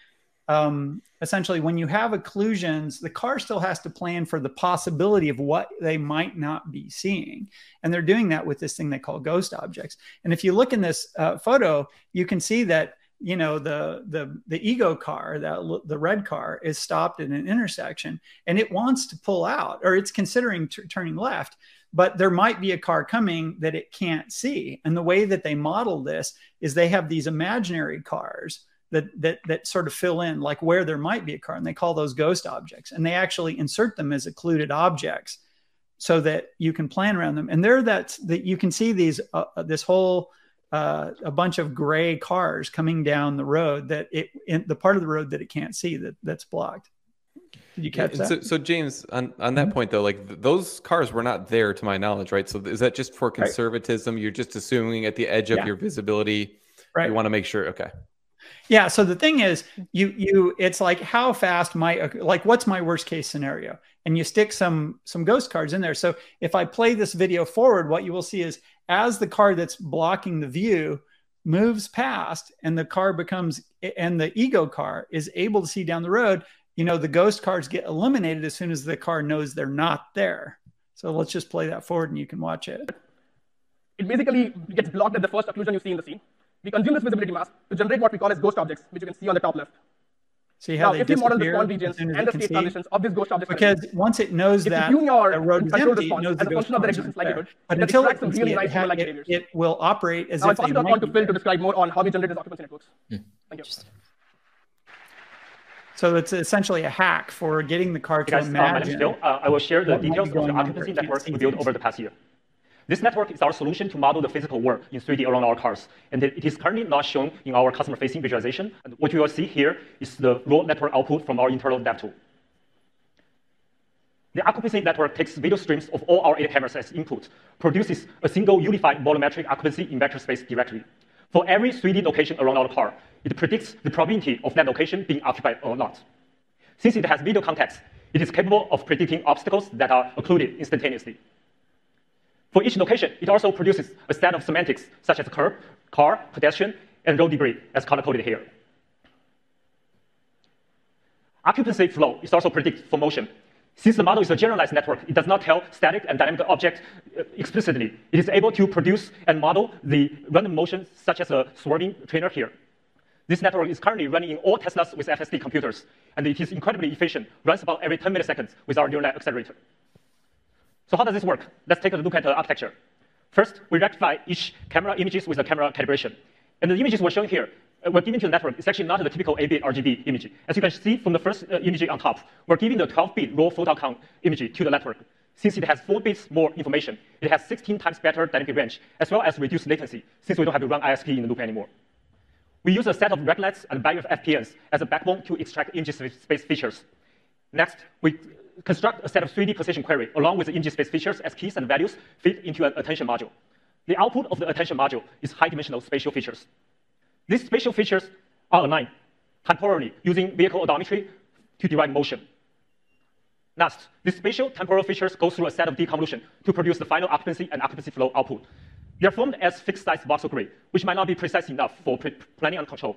um, essentially when you have occlusions, the car still has to plan for the possibility of what they might not be seeing. And they're doing that with this thing they call ghost objects. And if you look in this uh, photo, you can see that you know the the the ego car that the red car is stopped at an intersection and it wants to pull out or it's considering t- turning left but there might be a car coming that it can't see and the way that they model this is they have these imaginary cars that that that sort of fill in like where there might be a car and they call those ghost objects and they actually insert them as occluded objects so that you can plan around them and there that's that you can see these uh, this whole uh, a bunch of gray cars coming down the road that it in the part of the road that it can't see that that's blocked. Did you catch yeah, that? So, so, James, on, on that mm-hmm. point though, like th- those cars were not there to my knowledge, right? So is that just for conservatism? Right. You're just assuming at the edge of yeah. your visibility, right. you want to make sure. Okay. Yeah. So the thing is, hmm. you you it's like how fast my like what's my worst case scenario, and you stick some some ghost cards in there. So if I play this video forward, what you will see is as the car that's blocking the view moves past and the car becomes and the ego car is able to see down the road you know the ghost cards get eliminated as soon as the car knows they're not there so let's just play that forward and you can watch it it basically gets blocked at the first occlusion you see in the scene we consume this visibility mask to generate what we call as ghost objects which you can see on the top left See how now, they if you model the spawn regions and the state transitions of this ghost object, because once it knows that you your the road is empty, it knows as a function of the existence likelihood, but until it some really nice it, it, it, will operate as now, if I'll pass it on to Phil to describe more on how we generate these occupancy networks. Hmm. Thank you. So it's essentially a hack for getting the car to guys, imagine. Uh, my name is Phil. Uh, I will share the details of the occupancy network we built over the past year. This network is our solution to model the physical world in 3D around our cars. And it is currently not shown in our customer-facing visualization. And what you will see here is the raw network output from our internal dev tool. The occupancy network takes video streams of all our eight cameras as input, produces a single unified volumetric occupancy in vector space directly. For every 3D location around our car, it predicts the probability of that location being occupied or not. Since it has video context, it is capable of predicting obstacles that are occluded instantaneously. For each location, it also produces a set of semantics such as curb, car, pedestrian, and road debris, as color-coded here. Occupancy flow is also predicted for motion. Since the model is a generalized network, it does not tell static and dynamic objects uh, explicitly. It is able to produce and model the random motion, such as a swerving trainer here. This network is currently running in all Teslas with FSD computers, and it is incredibly efficient, runs about every 10 milliseconds with our neural net accelerator. So how does this work? Let's take a look at the architecture. First, we rectify each camera images with a camera calibration. And the images we're showing here uh, we're giving to the network it's actually not the typical 8-bit RGB image. As you can see from the first uh, image on top, we're giving the 12-bit raw photon image to the network. Since it has 4 bits more information, it has 16 times better dynamic range, as well as reduced latency, since we don't have to run ISP in the loop anymore. We use a set of RegNets and a value of FPNs as a backbone to extract image space features. Next, we construct a set of 3D position query along with the image space features as keys and values fit into an attention module. The output of the attention module is high-dimensional spatial features. These spatial features are aligned temporally using vehicle odometry to derive motion. Next, these spatial temporal features go through a set of deconvolution to produce the final occupancy and occupancy flow output. They are formed as fixed-size voxel grid, which might not be precise enough for planning and control.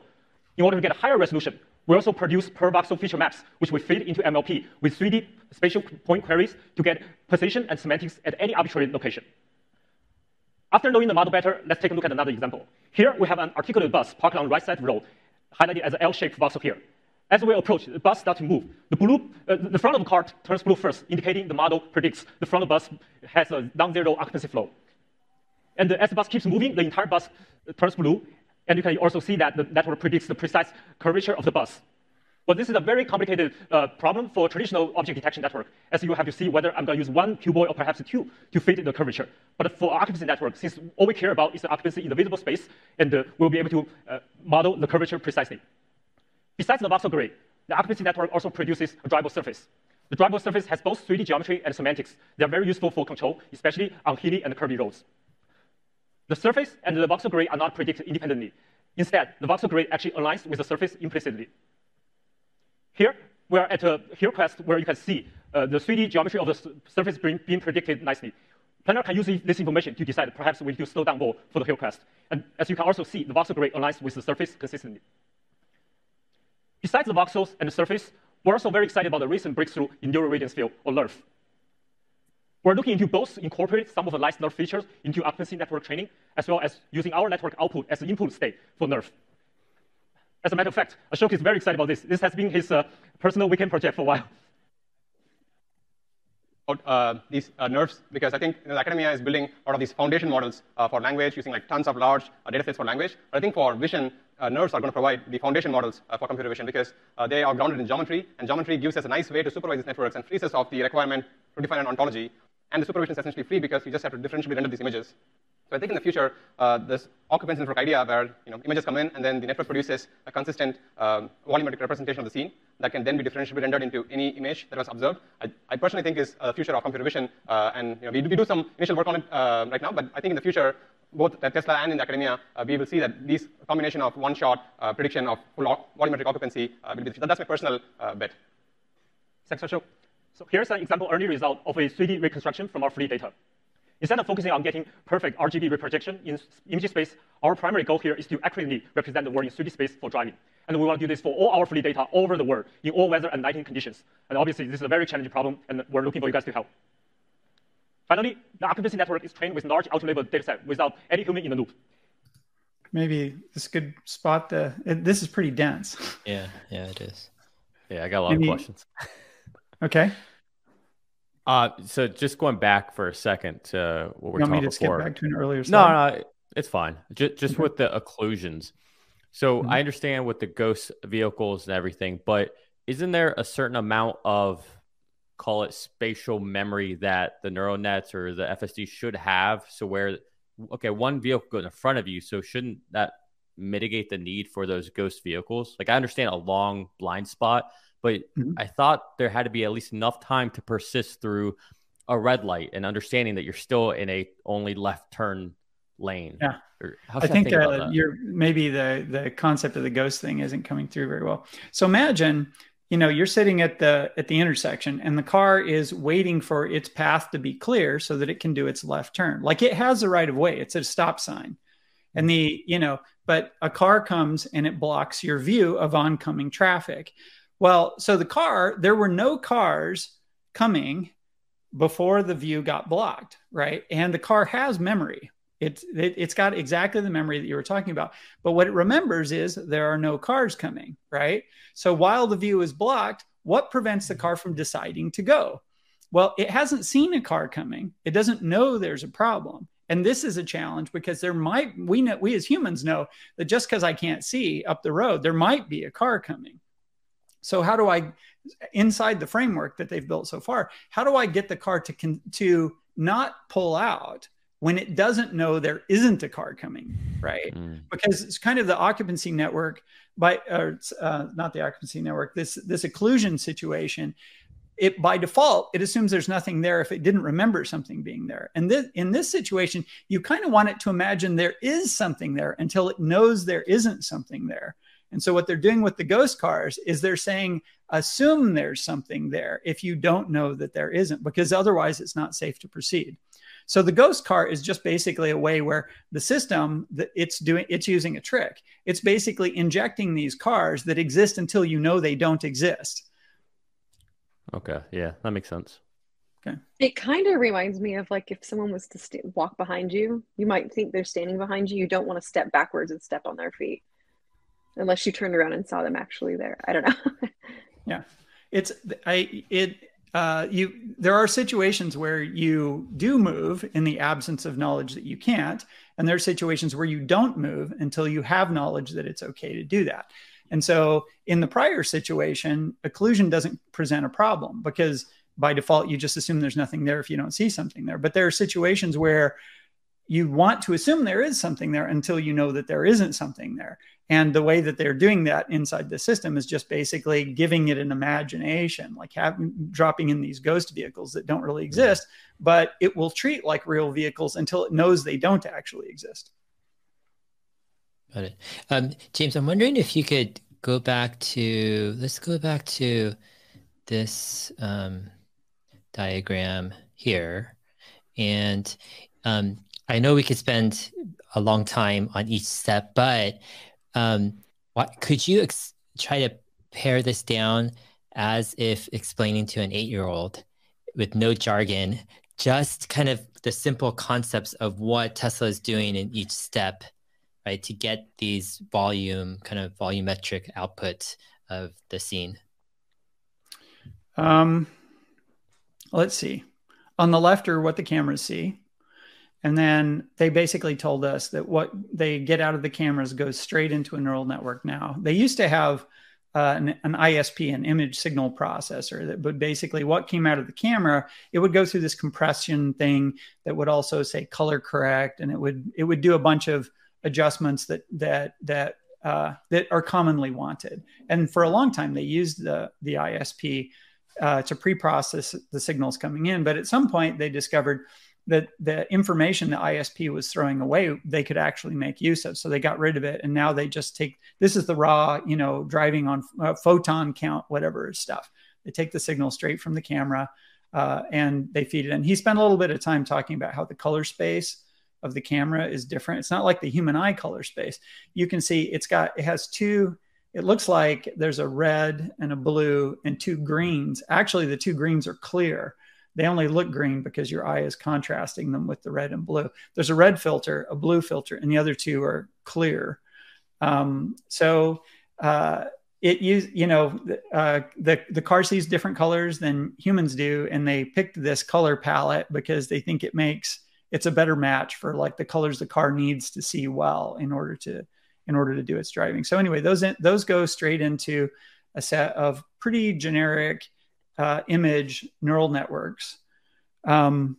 In order to get a higher resolution, we also produce per voxel feature maps, which we feed into MLP with 3D spatial point queries to get position and semantics at any arbitrary location. After knowing the model better, let's take a look at another example. Here we have an articulated bus parked on the right side of the road, highlighted as an L-shaped voxel here. As we approach, the bus starts to move. The, blue, uh, the front of the car turns blue first, indicating the model predicts the front of the bus has a non-zero occupancy flow. And as the bus keeps moving, the entire bus turns blue, and you can also see that the network predicts the precise curvature of the bus. But this is a very complicated uh, problem for traditional object detection network, as you have to see whether I'm going to use one cuboid or perhaps two to fit in the curvature. But for occupancy network, since all we care about is the occupancy in the visible space, and uh, we'll be able to uh, model the curvature precisely. Besides the voxel grid, the occupancy network also produces a drivable surface. The drivable surface has both 3D geometry and semantics. They are very useful for control, especially on hilly and curvy roads. The surface and the voxel grid are not predicted independently. Instead, the voxel grid actually aligns with the surface implicitly. Here, we are at a Hillcrest where you can see uh, the 3D geometry of the surface being, being predicted nicely. Planner can use this information to decide perhaps we need to slow down more for the Hillcrest. And as you can also see, the voxel grid aligns with the surface consistently. Besides the voxels and the surface, we're also very excited about the recent breakthrough in neural radiance field, or NeRF. We're looking into both incorporate some of the nice NeRF features into occupancy network training, as well as using our network output as the input state for NeRF. As a matter of fact, Ashok is very excited about this. This has been his uh, personal weekend project for a while. Uh, these uh, NeRFs because I think you know, academia is building a lot of these foundation models uh, for language using like tons of large uh, data sets for language. But I think for vision, uh, NeRFs are going to provide the foundation models for computer vision because they are grounded in geometry, and geometry gives us a nice way to supervise these networks and frees us of the requirement to define an ontology and the supervision is essentially free because you just have to differentially render these images. So I think in the future, uh, this occupancy network idea where you know, images come in and then the network produces a consistent um, volumetric representation of the scene that can then be differentially rendered into any image that was observed, I, I personally think is a future of computer vision. Uh, and you know, we, do, we do some initial work on it uh, right now, but I think in the future, both at Tesla and in academia, uh, we will see that these combination of one-shot uh, prediction of volumetric occupancy uh, will be the future. That's my personal bet. Thanks, Ashok. So here's an example early result of a 3D reconstruction from our free data. Instead of focusing on getting perfect RGB reprojection in image space, our primary goal here is to accurately represent the world in 3D space for driving. And we want to do this for all our free data all over the world in all weather and lighting conditions. And obviously, this is a very challenging problem, and we're looking for you guys to help. Finally, the occupancy network is trained with large auto-labeled dataset without any human in the loop. Maybe this could spot the. This is pretty dense. Yeah, yeah, it is. Yeah, I got a lot Maybe, of questions. Okay. Uh, so just going back for a second to what we're you talking want me to before. skip back to an earlier slide? No, no, it's fine. Just, just okay. with the occlusions. So mm-hmm. I understand with the ghost vehicles and everything, but isn't there a certain amount of call it spatial memory that the neural nets or the FSD should have? So where okay, one vehicle goes in front of you, so shouldn't that mitigate the need for those ghost vehicles? Like I understand a long blind spot, but mm-hmm. I thought there had to be at least enough time to persist through a red light and understanding that you're still in a only left turn lane. Yeah. I think, I think uh, you're maybe the the concept of the ghost thing isn't coming through very well. So imagine, you know, you're sitting at the at the intersection and the car is waiting for its path to be clear so that it can do its left turn. Like it has the right of way. It's a stop sign. And the, you know, but a car comes and it blocks your view of oncoming traffic. Well, so the car, there were no cars coming before the view got blocked, right? And the car has memory. It's it, has got exactly the memory that you were talking about. But what it remembers is there are no cars coming, right? So while the view is blocked, what prevents the car from deciding to go? Well, it hasn't seen a car coming. It doesn't know there's a problem. And this is a challenge because there might we know we as humans know that just because I can't see up the road, there might be a car coming. So how do I, inside the framework that they've built so far, how do I get the car to con- to not pull out when it doesn't know there isn't a car coming, right? Mm. Because it's kind of the occupancy network by, or uh, not the occupancy network, this this occlusion situation. It by default it assumes there's nothing there if it didn't remember something being there. And this, in this situation, you kind of want it to imagine there is something there until it knows there isn't something there. And so what they're doing with the ghost cars is they're saying, assume there's something there if you don't know that there isn't, because otherwise it's not safe to proceed. So the ghost car is just basically a way where the system that it's doing, it's using a trick. It's basically injecting these cars that exist until you know they don't exist. Okay. Yeah, that makes sense. Okay. It kind of reminds me of like if someone was to st- walk behind you, you might think they're standing behind you. You don't want to step backwards and step on their feet unless you turned around and saw them actually there. I don't know. yeah. It's I it uh, you there are situations where you do move in the absence of knowledge that you can't and there are situations where you don't move until you have knowledge that it's okay to do that and so in the prior situation occlusion doesn't present a problem because by default you just assume there's nothing there if you don't see something there but there are situations where you want to assume there is something there until you know that there isn't something there and the way that they're doing that inside the system is just basically giving it an imagination, like having dropping in these ghost vehicles that don't really exist, but it will treat like real vehicles until it knows they don't actually exist. Got it. Um, James, I'm wondering if you could go back to, let's go back to this um, diagram here. And um, I know we could spend a long time on each step, but um, what could you ex- try to pare this down as if explaining to an eight-year-old with no jargon, just kind of the simple concepts of what Tesla is doing in each step, right, to get these volume kind of volumetric output of the scene? Um, let's see. On the left are what the cameras see. And then they basically told us that what they get out of the cameras goes straight into a neural network now. They used to have uh, an, an, ISP, an image signal processor, that would basically what came out of the camera, it would go through this compression thing that would also say color correct, and it would it would do a bunch of adjustments that that that uh, that are commonly wanted. And for a long time, they used the the ISP uh, to pre-process the signals coming in, but at some point they discovered that the information the ISP was throwing away, they could actually make use of. So they got rid of it, and now they just take this is the raw, you know, driving on uh, photon count, whatever stuff. They take the signal straight from the camera uh, and they feed it in. He spent a little bit of time talking about how the color space of the camera is different. It's not like the human eye color space. You can see it's got it has two. It looks like there's a red and a blue and two greens. Actually, the two greens are clear they only look green because your eye is contrasting them with the red and blue. There's a red filter, a blue filter, and the other two are clear. Um, so uh, it use you know uh, the the car sees different colors than humans do, and they picked this color palette because they think it makes it's a better match for like the colors the car needs to see well in order to in order to do its driving. So anyway, those those go straight into a set of pretty generic uh, image neural networks. Um,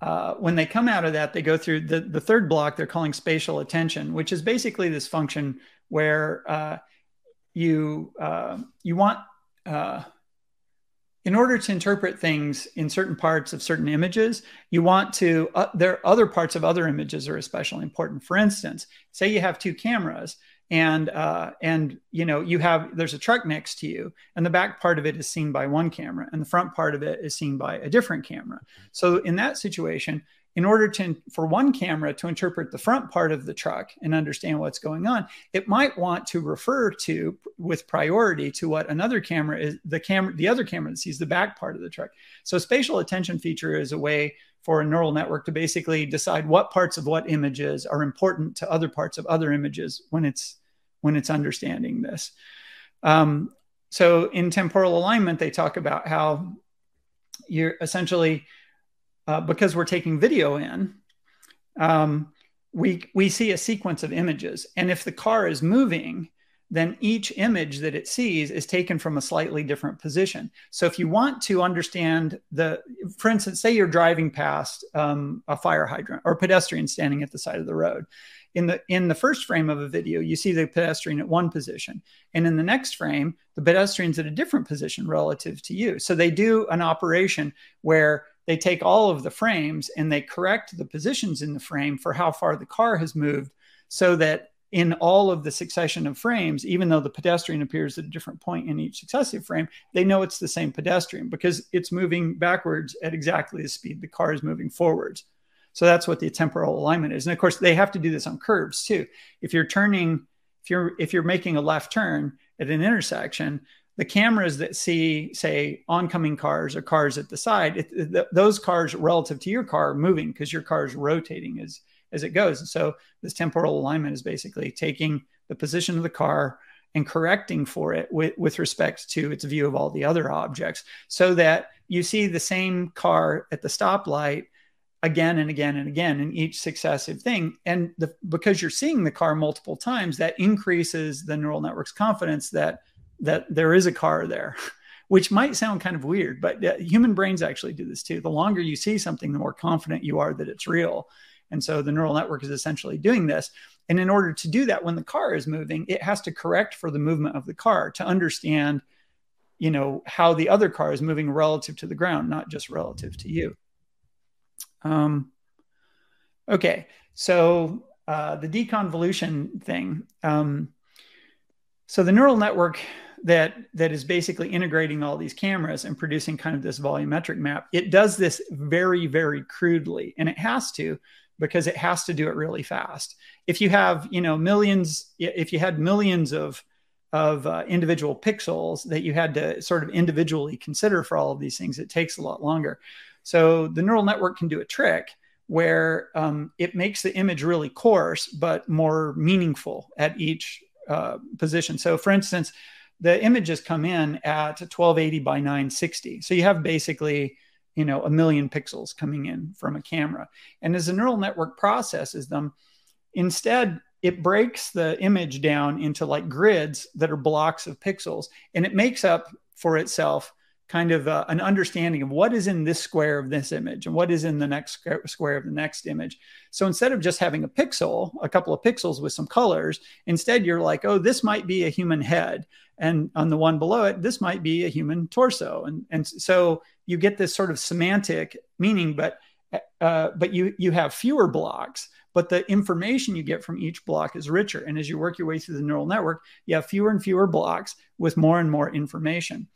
uh, when they come out of that, they go through the, the third block they're calling spatial attention, which is basically this function where uh, you uh, you want uh, in order to interpret things in certain parts of certain images, you want to uh, there other parts of other images are especially important. For instance, say you have two cameras and uh, and you know you have there's a truck next to you and the back part of it is seen by one camera and the front part of it is seen by a different camera. So in that situation in order to for one camera to interpret the front part of the truck and understand what's going on it might want to refer to with priority to what another camera is the camera the other camera that sees the back part of the truck. So spatial attention feature is a way for a neural network to basically decide what parts of what images are important to other parts of other images when it's when it's understanding this. Um, so in temporal alignment, they talk about how you're essentially uh, because we're taking video in, um, we we see a sequence of images, and if the car is moving, then each image that it sees is taken from a slightly different position. So if you want to understand the, for instance, say you're driving past um, a fire hydrant or pedestrian standing at the side of the road. In the in the first frame of a video, you see the pedestrian at one position, and in the next frame, the pedestrian's at a different position relative to you. So they do an operation where they take all of the frames and they correct the positions in the frame for how far the car has moved so that in all of the succession of frames, even though the pedestrian appears at a different point in each successive frame, they know it's the same pedestrian because it's moving backwards at exactly the speed the car is moving forwards. So that's what the temporal alignment is. And of course, they have to do this on curves too. If you're turning, if you're if you're making a left turn at an intersection, the cameras that see, say, oncoming cars or cars at the side, it, th- those cars relative to your car are moving because your car is rotating as as it goes. And so this temporal alignment is basically taking the position of the car and correcting for it with, with respect to its view of all the other objects so that you see the same car at the stoplight again and again and again in each successive thing. And the, because you're seeing the car multiple times that increases the neural network's confidence that that there is a car there which might sound kind of weird but uh, human brains actually do this too. The longer you see something the more confident you are that it's real and so the neural network is essentially doing this and in order to do that when the car is moving it has to correct for the movement of the car to understand you know how the other car is moving relative to the ground not just relative to you um, okay, so uh, the deconvolution thing. Um, so the neural network that that is basically integrating all these cameras and producing kind of this volumetric map. It does this very very crudely, and it has to because it has to do it really fast. If you have you know millions, if you had millions of of uh, individual pixels that you had to sort of individually consider for all of these things, it takes a lot longer. So the neural network can do a trick where um, it makes the image really coarse but more meaningful at each uh, position. So, for instance, the images come in at 1280 by 960. So you have basically, you know, a million pixels coming in from a camera. And as the neural network processes them, instead it breaks the image down into like grids that are blocks of pixels, and it makes up for itself kind of uh, an understanding of what is in this square of this image and what is in the next square of the next image. So instead of just having a pixel, a couple of pixels with some colors, instead you're like, oh, this might be a human head. And on the one below it, this might be a human torso. And, and so you get this sort of semantic meaning, but uh, but you you have fewer blocks, but the information you get from each block is richer. And as you work your way through the neural network, you have fewer and fewer blocks with more and more information.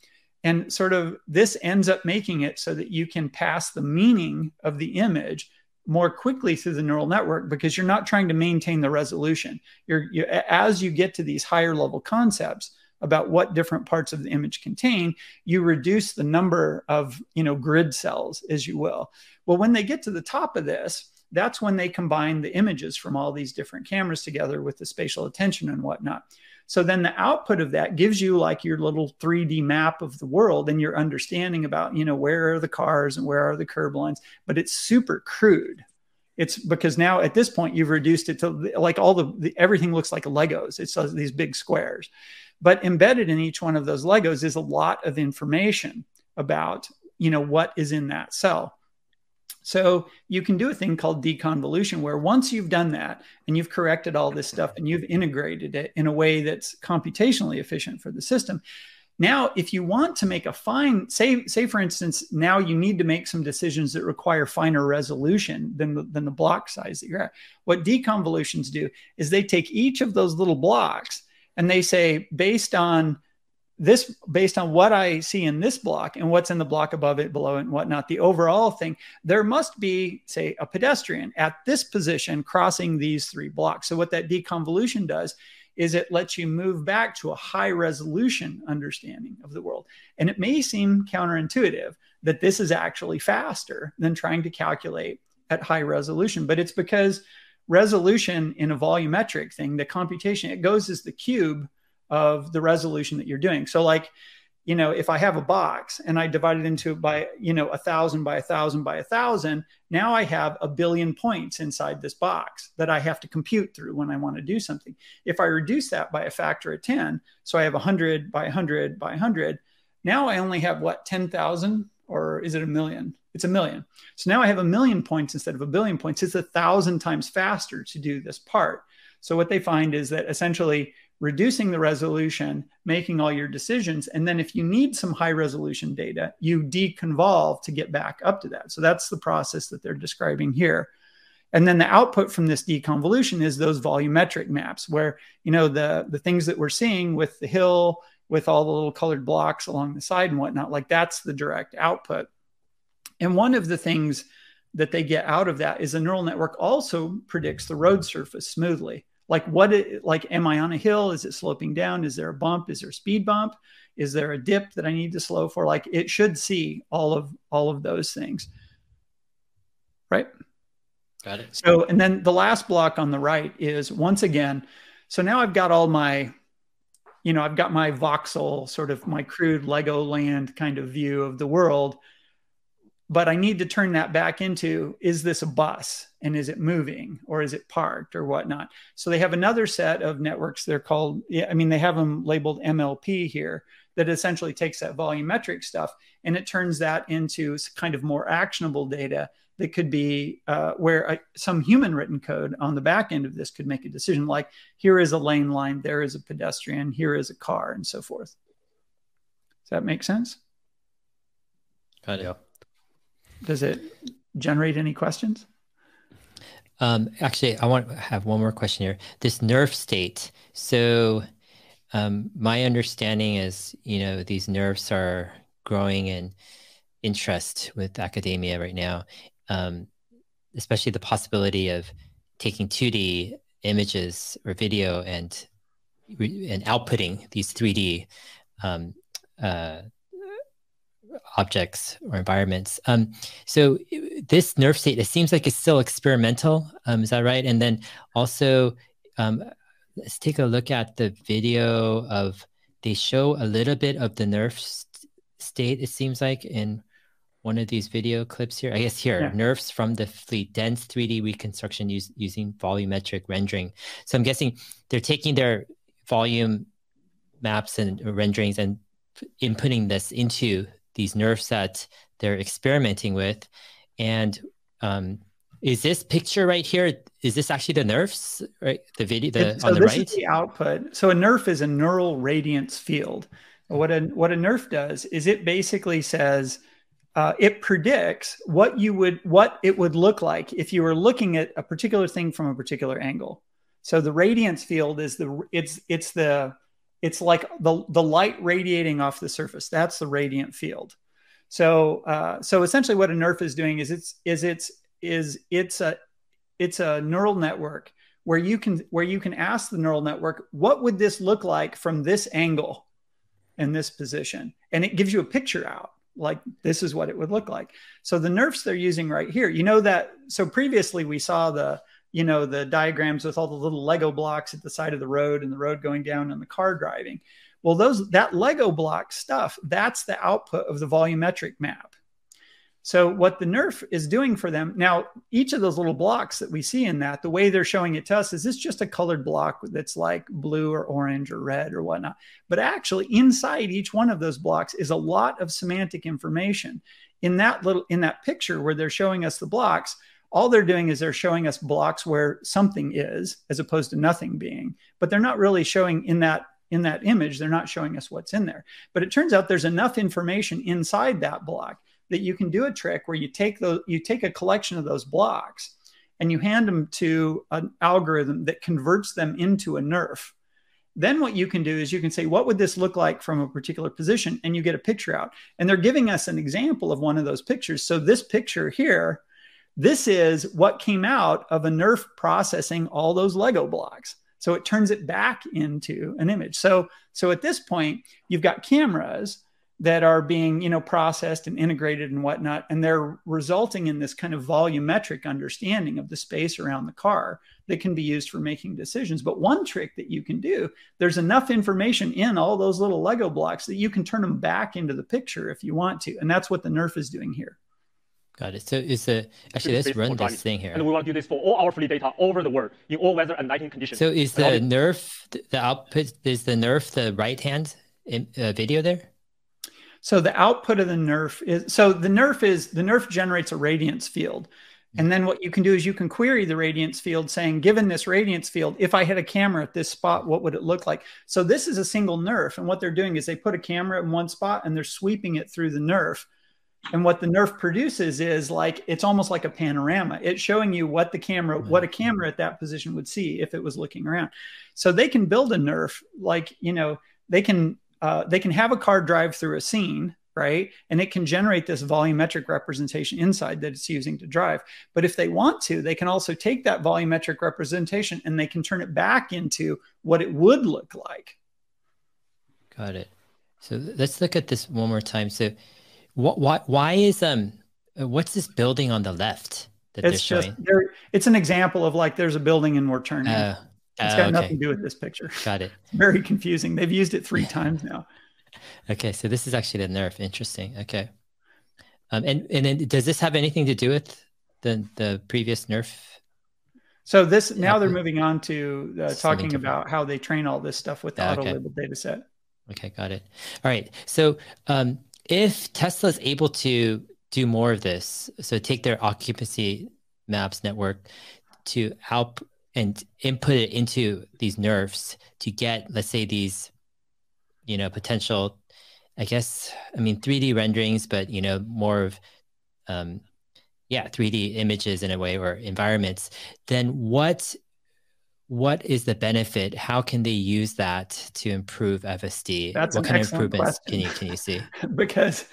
And sort of this ends up making it so that you can pass the meaning of the image more quickly through the neural network because you're not trying to maintain the resolution. You're you, as you get to these higher level concepts about what different parts of the image contain, you reduce the number of you know grid cells, as you will. Well, when they get to the top of this, that's when they combine the images from all these different cameras together with the spatial attention and whatnot. So then the output of that gives you like your little 3D map of the world and your understanding about, you know, where are the cars and where are the curb lines, but it's super crude. It's because now at this point you've reduced it to like all the, the everything looks like Legos. It's these big squares. But embedded in each one of those Legos is a lot of information about, you know, what is in that cell. So you can do a thing called deconvolution, where once you've done that and you've corrected all this stuff and you've integrated it in a way that's computationally efficient for the system. Now, if you want to make a fine, say, say for instance, now you need to make some decisions that require finer resolution than the, than the block size that you're at. What deconvolutions do is they take each of those little blocks and they say, based on this based on what I see in this block and what's in the block above it, below it, and whatnot, the overall thing, there must be, say, a pedestrian at this position crossing these three blocks. So, what that deconvolution does is it lets you move back to a high resolution understanding of the world. And it may seem counterintuitive that this is actually faster than trying to calculate at high resolution, but it's because resolution in a volumetric thing, the computation, it goes as the cube of the resolution that you're doing. So like, you know, if I have a box and I divide it into by, you know, a thousand by a thousand by a thousand, now I have a billion points inside this box that I have to compute through when I want to do something. If I reduce that by a factor of 10, so I have 100 by 100 by 100, now I only have what, 10,000 or is it a million? It's a million. So now I have a million points instead of a billion points. It's a thousand times faster to do this part. So what they find is that essentially reducing the resolution, making all your decisions. And then if you need some high resolution data, you deconvolve to get back up to that. So that's the process that they're describing here. And then the output from this deconvolution is those volumetric maps where, you know, the, the things that we're seeing with the hill, with all the little colored blocks along the side and whatnot, like that's the direct output. And one of the things that they get out of that is a neural network also predicts the road surface smoothly like what it, like am i on a hill is it sloping down is there a bump is there a speed bump Is there a dip that I need to slow for? Like it should see all of all of those things. Right? Got it. So, and then the last block on the right is once again, so now I've got all my, you know, I've got my voxel, sort of my crude Lego land kind of view of the world but I need to turn that back into is this a bus and is it moving or is it parked or whatnot? So they have another set of networks. They're called, I mean, they have them labeled MLP here that essentially takes that volumetric stuff and it turns that into kind of more actionable data that could be uh, where a, some human written code on the back end of this could make a decision like here is a lane line, there is a pedestrian, here is a car, and so forth. Does that make sense? Kind of. Yeah does it generate any questions? Um, actually, I want to have one more question here. This nerf state. So, um, my understanding is, you know, these nerfs are growing in interest with academia right now, um, especially the possibility of taking 2D images or video and and outputting these 3D um, uh, objects or environments. Um, so this nerf state, it seems like it's still experimental. Um, is that right? And then also, um, let's take a look at the video of, they show a little bit of the nerf st state, it seems like, in one of these video clips here. I guess here, yeah. nerfs from the fleet, dense 3D reconstruction use, using volumetric rendering. So I'm guessing they're taking their volume maps and renderings and inputting this into these nerfs that they're experimenting with. And um, is this picture right here? Is this actually the nerfs, right? The video the, so on the this right? Is the output. So a nerf is a neural radiance field. What a what a nerf does is it basically says uh, it predicts what you would what it would look like if you were looking at a particular thing from a particular angle. So the radiance field is the it's it's the it's like the, the light radiating off the surface. That's the radiant field. So uh, so essentially, what a nerf is doing is it's is it's is it's a it's a neural network where you can where you can ask the neural network what would this look like from this angle in this position, and it gives you a picture out like this is what it would look like. So the nerfs they're using right here, you know that. So previously we saw the you know the diagrams with all the little lego blocks at the side of the road and the road going down and the car driving. Well those that lego block stuff that's the output of the volumetric map. So what the nerf is doing for them now each of those little blocks that we see in that the way they're showing it to us is this just a colored block that's like blue or orange or red or whatnot. But actually inside each one of those blocks is a lot of semantic information. In that little in that picture where they're showing us the blocks all they're doing is they're showing us blocks where something is as opposed to nothing being. But they're not really showing in that in that image. They're not showing us what's in there. But it turns out there's enough information inside that block that you can do a trick where you take those you take a collection of those blocks and you hand them to an algorithm that converts them into a nerf. Then what you can do is you can say what would this look like from a particular position? And you get a picture out. And they're giving us an example of one of those pictures. So this picture here this is what came out of a nerf processing all those Lego blocks. So it turns it back into an image. So so at this point, you've got cameras that are being you know processed and integrated and whatnot, and they're resulting in this kind of volumetric understanding of the space around the car that can be used for making decisions. But one trick that you can do, there's enough information in all those little Lego blocks that you can turn them back into the picture if you want to, and that's what the nerf is doing here. Got it. So it's a actually let's run this thing here. And we want to do this for all our free data over the world in all weather and lighting conditions. So is the nerf the output is the nerf the right hand in, uh, video there? So the output of the nerf is so the nerf is the nerf generates a radiance field. And then what you can do is you can query the radiance field saying, given this radiance field, if I had a camera at this spot, what would it look like? So this is a single nerf. And what they're doing is they put a camera in one spot and they're sweeping it through the nerf and what the nerf produces is like it's almost like a panorama. It's showing you what the camera what a camera at that position would see if it was looking around. So they can build a nerf like you know they can uh, they can have a car drive through a scene right? And it can generate this volumetric representation inside that it's using to drive. But if they want to they can also take that volumetric representation and they can turn it back into what it would look like. Got it. So let's look at this one more time. So, what, why, why is um, what's this building on the left that it's just showing? It's an example of like there's a building and we're turning. Uh, it's got uh, okay. nothing to do with this picture. Got it. It's very confusing. They've used it three times now. Okay, so this is actually the nerf. Interesting. Okay, um, and and then does this have anything to do with the the previous nerf? So this now they're moving on to uh, talking about how they train all this stuff with the oh, auto labeled data set. Okay, got it. All right. So um, if Tesla is able to do more of this, so take their occupancy maps network to help and input it into these nerfs to get, let's say, these, you know, potential, I guess, I mean, 3D renderings, but, you know, more of, um, yeah, 3D images in a way or environments, then what what is the benefit? How can they use that to improve FSD? That's what kind of improvements question. can you can you see? because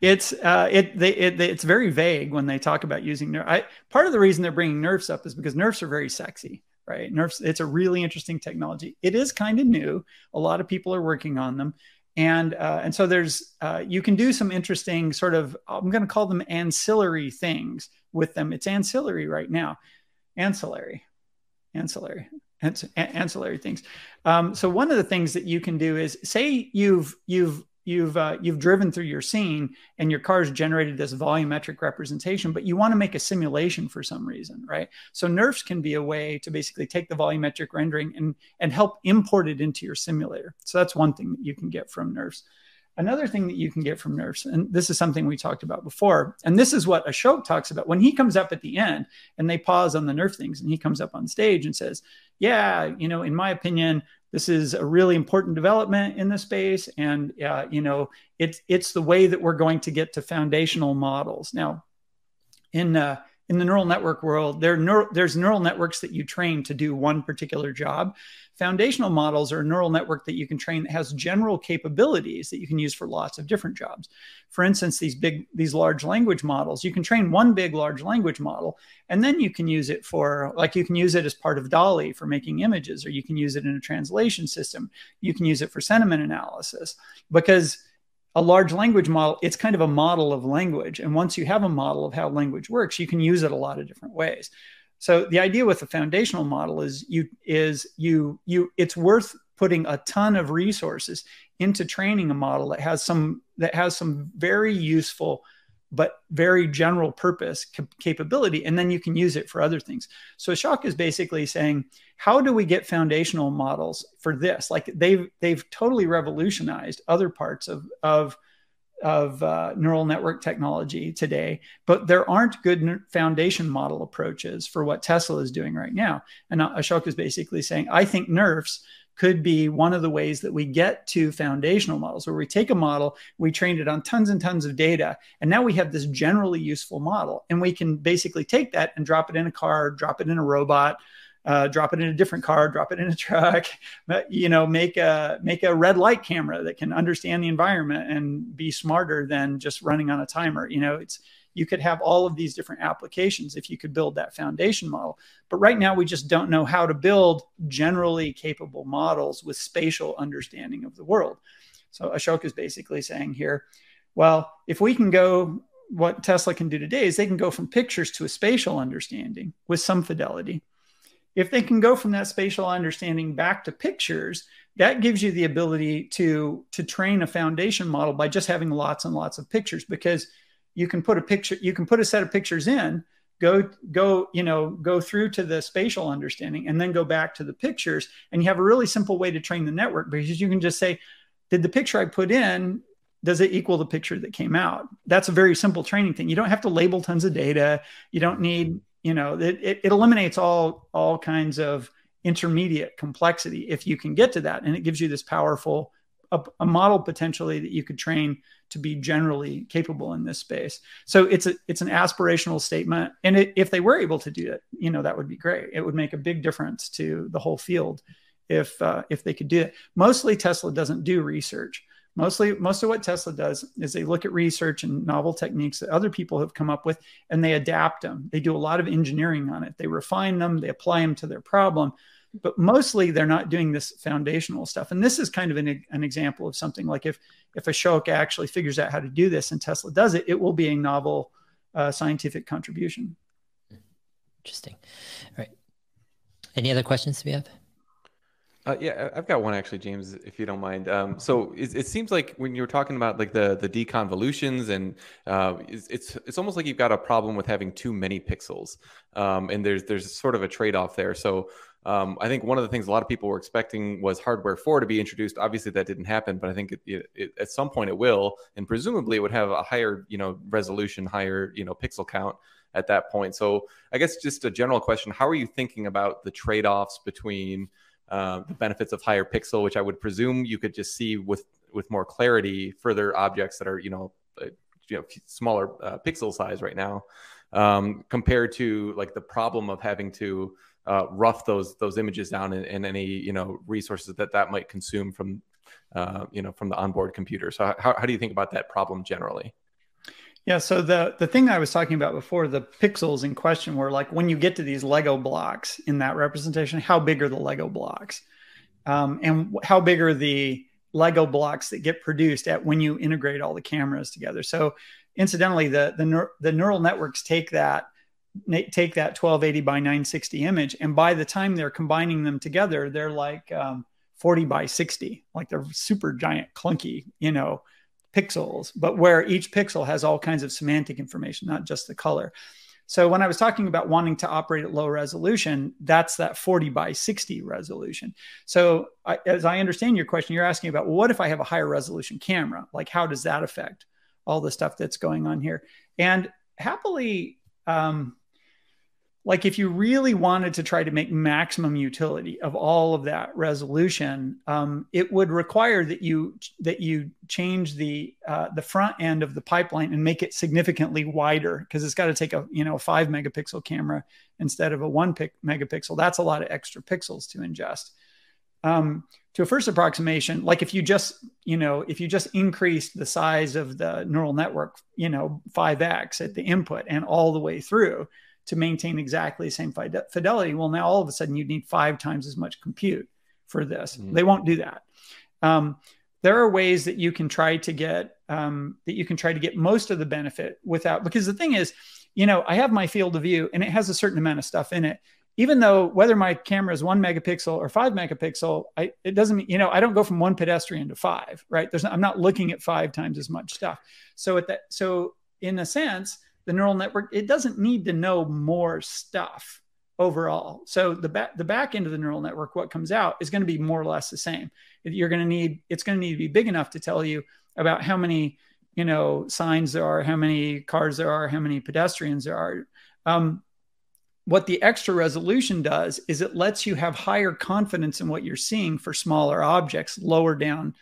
it's uh, it, they, it it's very vague when they talk about using nerf. I, part of the reason they're bringing nerfs up is because nerfs are very sexy, right? Nerfs it's a really interesting technology. It is kind of new. A lot of people are working on them. And uh, and so there's uh, you can do some interesting sort of I'm going to call them ancillary things with them. It's ancillary right now, ancillary, ancillary ancillary things. Um, so one of the things that you can do is say you've you've you've uh, you've driven through your scene and your car's generated this volumetric representation, but you want to make a simulation for some reason, right? So nerfs can be a way to basically take the volumetric rendering and and help import it into your simulator. So that's one thing that you can get from nerfs. Another thing that you can get from nerfs, and this is something we talked about before, and this is what Ashok talks about when he comes up at the end and they pause on the nerf things, and he comes up on stage and says, "Yeah, you know, in my opinion, this is a really important development in the space, and uh, you know, it's it's the way that we're going to get to foundational models." Now, in uh, in the neural network world, there there's neural networks that you train to do one particular job. Foundational models are a neural network that you can train that has general capabilities that you can use for lots of different jobs. For instance, these big, these large language models, you can train one big large language model, and then you can use it for, like, you can use it as part of DALL-E for making images, or you can use it in a translation system. You can use it for sentiment analysis because a large language model, it's kind of a model of language. And once you have a model of how language works, you can use it a lot of different ways. So the idea with a foundational model is you is you you it's worth putting a ton of resources into training a model that has some that has some very useful but very general purpose capability and then you can use it for other things so Ashok is basically saying how do we get foundational models for this like they've they've totally revolutionized other parts of of of uh, neural network technology today, but there aren't good foundation model approaches for what Tesla is doing right now. And Ashok is basically saying, I think nerfs could be one of the ways that we get to foundational models where we take a model, we trained it on tons and tons of data, and now we have this generally useful model. And we can basically take that and drop it in a car, drop it in a robot, uh, drop it in a different car, drop it in a truck, you know, make a make a red light camera that can understand the environment and be smarter than just running on a timer. You know, it's you could have all of these different applications if you could build that foundation model. But right now, we just don't know how to build generally capable models with spatial understanding of the world. So Ashok is basically saying here, well, if we can go, what Tesla can do today is they can go from pictures to a spatial understanding with some fidelity. If they can go from that spatial understanding back to pictures, that gives you the ability to to train a foundation model by just having lots and lots of pictures because you can put a picture you can put a set of pictures in go go you know go through to the spatial understanding and then go back to the pictures. And you have a really simple way to train the network because you can just say did the picture i put in does it equal the picture that came out? That's a very simple training thing. You don't have to label tons of data. You don't need you know it, it, it eliminates all all kinds of intermediate complexity if you can get to that. And it gives you this powerful a, a, model potentially that you could train to be generally capable in this space. So it's a it's an aspirational statement, and it, if they were able to do it, you know that would be great. It would make a big difference to the whole field if uh, if they could do it. Mostly Tesla doesn't do research. Mostly, most of what Tesla does is they look at research and novel techniques that other people have come up with, and they adapt them. They do a lot of engineering on it. They refine them. They apply them to their problem but mostly they're not doing this foundational stuff. And this is kind of an, an example of something like if if Ashok actually figures out how to do this and Tesla does it, it will be a novel uh, scientific contribution. Interesting. All right. Any other questions we have? Uh, yeah, I've got one actually, James, if you don't mind. Um, so it, it, seems like when you're talking about like the the deconvolutions, and uh, it's, it's, it's almost like you've got a problem with having too many pixels, um, and there's there's sort of a trade off there. So um, I think one of the things a lot of people were expecting was hardware four to be introduced. Obviously, that didn't happen, but I think it, it, at some point it will, and presumably it would have a higher you know resolution, higher you know pixel count at that point. So I guess just a general question: How are you thinking about the trade offs between uh, the benefits of higher pixel, which I would presume you could just see with with more clarity further objects that are you know uh, you know smaller uh, pixel size right now, um, compared to like the problem of having to uh, rough those those images down and, in, any you know resources that that might consume from uh, you know from the onboard computer. So how how do you think about that problem generally? Yeah, so the the thing I was talking about before, the pixels in question were like when you get to these Lego blocks in that representation, how big are the Lego blocks, um, and how big are the Lego blocks that get produced at when you integrate all the cameras together. So, incidentally, the the the neural networks take that take that 1280 by 960 image, and by the time they're combining them together, they're like um, 40 by 60, like they're super giant, clunky, you know pixels, but where each pixel has all kinds of semantic information, not just the color. So when I was talking about wanting to operate at low resolution, that's that 40 by 60 resolution. So I, as I understand your question, you're asking about well, what if I have a higher resolution camera? Like how does that affect all the stuff that's going on here? And happily, um, like if you really wanted to try to make maximum utility of all of that resolution um, it would require that you that you change the uh, the front end of the pipeline and make it significantly wider because it's got to take a you know a five megapixel camera instead of a one pic megapixel. That's a lot of extra pixels to ingest. Um, to a first approximation like if you just you know if you just increased the size of the neural network you know 5x at the input and all the way through to maintain exactly the same fidelity. Well, now all of a sudden you need five times as much compute for this. Mm. They won't do that. Um, there are ways that you can try to get um, that you can try to get most of the benefit without because the thing is, you know, I have my field of view and it has a certain amount of stuff in it. Even though whether my camera is one megapixel or five megapixel, I, it doesn't mean you know I don't go from one pedestrian to five, right? There's I'm not looking at five times as much stuff. So at that, so in a sense, the neural network it doesn't need to know more stuff overall. So the back the back end of the neural network what comes out is going to be more or less the same. You're going to need it's going to need to be big enough to tell you about how many you know signs there are how many cars there are how many pedestrians there are. Um, what the extra resolution does is it lets you have higher confidence in what you're seeing for smaller objects lower down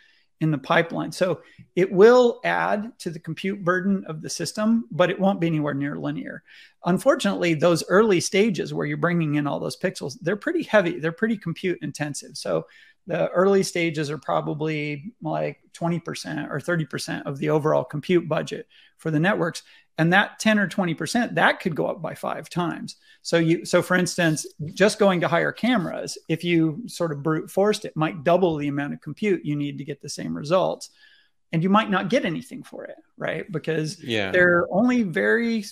in the pipeline. So it will add to the compute burden of the system, but it won't be anywhere near linear. Unfortunately, those early stages where you're bringing in all those pixels, they're pretty heavy, they're pretty compute intensive. So the early stages are probably like 20% or 30% of the overall compute budget for the networks and that 10 or 20% that could go up by five times so you so for instance just going to higher cameras if you sort of brute forced it might double the amount of compute you need to get the same results and you might not get anything for it right because yeah. there are only very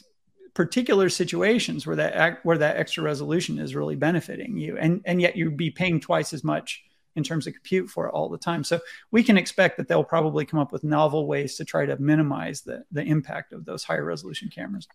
particular situations where that where that extra resolution is really benefiting you and and yet you'd be paying twice as much in terms of compute for it all the time. So we can expect that they'll probably come up with novel ways to try to minimize the, the impact of those higher resolution cameras.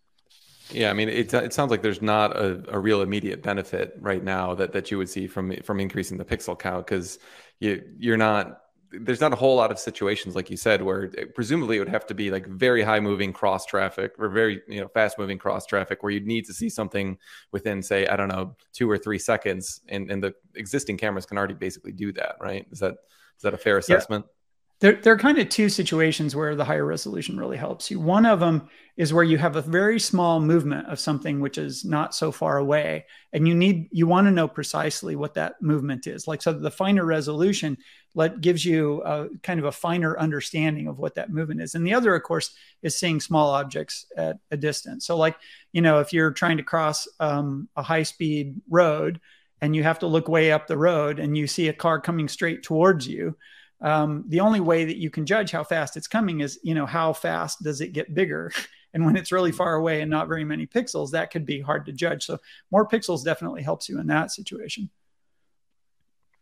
Yeah, I mean, it, it sounds like there's not a, a real immediate benefit right now that, that you would see from from increasing the pixel count because you you're not there's not a whole lot of situations like you said where it, presumably it would have to be like very high moving cross traffic or very you know fast moving cross traffic where you'd need to see something within say i don't know two or three seconds and and the existing cameras can already basically do that right is that is that a fair assessment yeah. There, there are kind of two situations where the higher resolution really helps you. One of them is where you have a very small movement of something which is not so far away, and you need you want to know precisely what that movement is. Like so, the finer resolution let gives you a, kind of a finer understanding of what that movement is. And the other, of course, is seeing small objects at a distance. So, like you know, if you're trying to cross um, a high speed road and you have to look way up the road and you see a car coming straight towards you um, the only way that you can judge how fast it's coming is you know how fast does it get bigger? And when it's really far away and not very many pixels that could be hard to judge. So more pixels definitely helps you in that situation.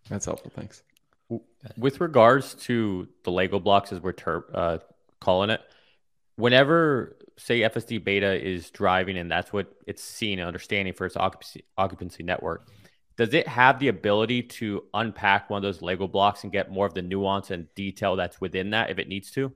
That's helpful. Thanks. With regards to the lego blocks as we're ter- uh, calling it whenever say fsd beta is driving and that's what it's seeing and understanding for its occupancy, occupancy network does it have the ability to unpack one of those lego blocks and get more of the nuance and detail that's within that if it needs to?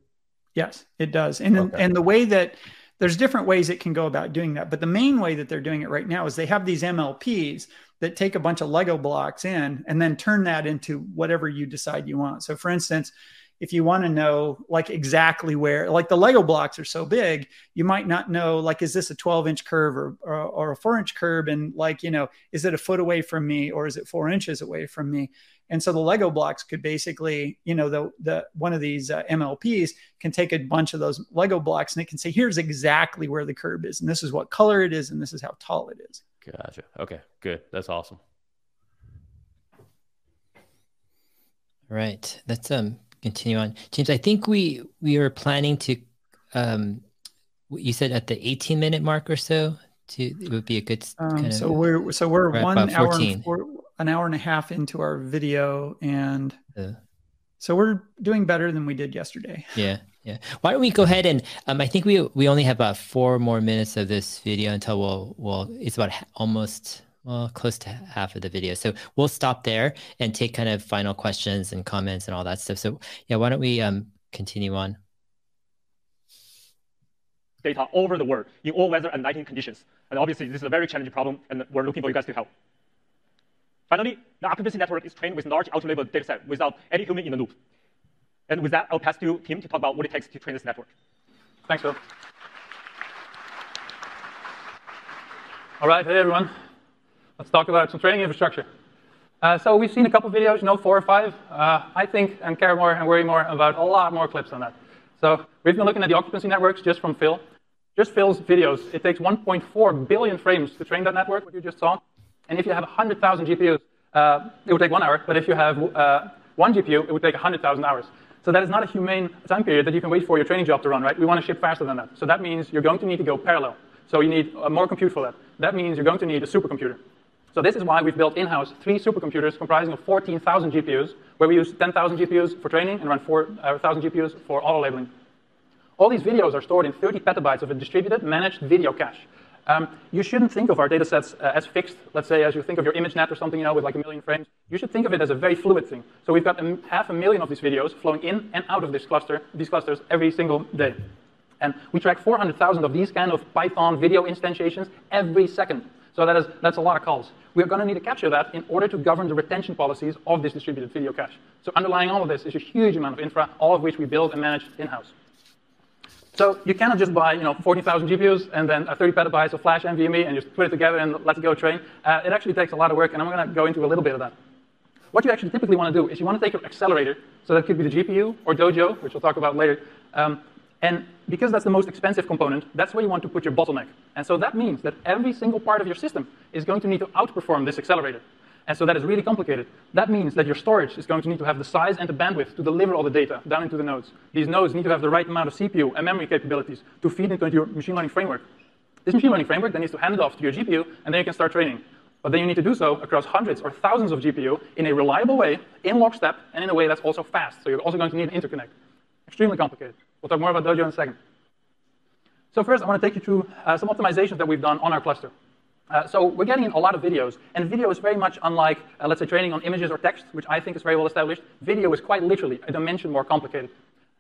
Yes it does. And okay. and the way that there's different ways it can go about doing that but the main way that they're doing it right now is they have these mlps that take a bunch of lego blocks in and then turn that into whatever you decide you want. So for instance if you want to know like exactly where like the lego blocks are so big you might not know like is this a 12 inch curve or, or, or, a four inch curve? And like you know is it a foot away from me or is it four inches away from me? And so the lego blocks could basically you know the the one of these uh, mlps can take a bunch of those lego blocks and it can say here's exactly where the curve is and this is what color it is and this is how tall it is. Gotcha. Okay good. That's awesome. Right. That's um continue on. James, I think we we were planning to um you said at the 18 minute mark or so to it would be a good um, kind of, so we're so we're one hour and four, an hour and a half into our video and uh, so we're doing better than we did yesterday. Yeah. Yeah. Why don't we go ahead and um, I think we we only have about four more minutes of this video until we'll we'll it's about almost well, close to half of the video. So we'll stop there and take kind of final questions and comments and all that stuff. So yeah, why don't we um, continue on? Data over the world in all weather and lighting conditions. And obviously, this is a very challenging problem, and we're looking for you guys to help. Finally, the occupancy network is trained with large auto-label dataset without any human in the loop. And with that, I'll pass to Tim to talk about what it takes to train this network. Thanks, Phil. All right, hey everyone. Let's talk about some training infrastructure. Uh, so we've seen a couple videos, you know, four or five. Uh, I think and care more and worry more about a lot more clips on that. So we've been looking at the occupancy networks just from Phil. Just Phil's videos, it takes 1.4 billion frames to train that network, what you just saw. And if you have 100,000 GPUs, uh, it would take one hour. But if you have uh, one GPU, it would take 100,000 hours. So that is not a humane time period that you can wait for your training job to run, right? We want to ship faster than that. So that means you're going to need to go parallel. So you need more compute for that. That means you're going to need a supercomputer. So this is why we've built in-house three supercomputers comprising of 14,000 GPUs, where we use 10,000 GPUs for training and run 4,000 uh, GPUs for auto-labeling. All these videos are stored in 30 petabytes of a distributed, managed video cache. Um, you shouldn't think of our datasets uh, as fixed, let's say, as you think of your ImageNet or something, you know, with like a million frames. You should think of it as a very fluid thing. So we've got a, half a million of these videos flowing in and out of this cluster, these clusters every single day. And we track 400,000 of these kind of Python video instantiations every second. So that is, that's a lot of calls. We're going to need to capture that in order to govern the retention policies of this distributed video cache. So underlying all of this is a huge amount of infra, all of which we build and manage in-house. So you cannot just buy, you know, 14,000 GPUs and then 30 petabytes of flash NVMe and just put it together and let it go train. Uh, it actually takes a lot of work, and I'm going to go into a little bit of that. What you actually typically want to do is you want to take your accelerator, so that could be the GPU or Dojo, which we'll talk about later, um, and because that's the most expensive component, that's where you want to put your bottleneck. And so that means that every single part of your system is going to need to outperform this accelerator. And so that is really complicated. That means that your storage is going to need to have the size and the bandwidth to deliver all the data down into the nodes. These nodes need to have the right amount of CPU and memory capabilities to feed into your machine learning framework. This machine learning framework then needs to hand it off to your GPU, and then you can start training. But then you need to do so across hundreds or thousands of GPU in a reliable way, in lockstep, and in a way that's also fast. So you're also going to need an interconnect. Extremely complicated. We'll talk more about Dojo in a second. So first, I want to take you through uh, some optimizations that we've done on our cluster. Uh, so we're getting in a lot of videos, and video is very much unlike, uh, let's say, training on images or text, which I think is very well established. Video is quite literally a dimension more complicated.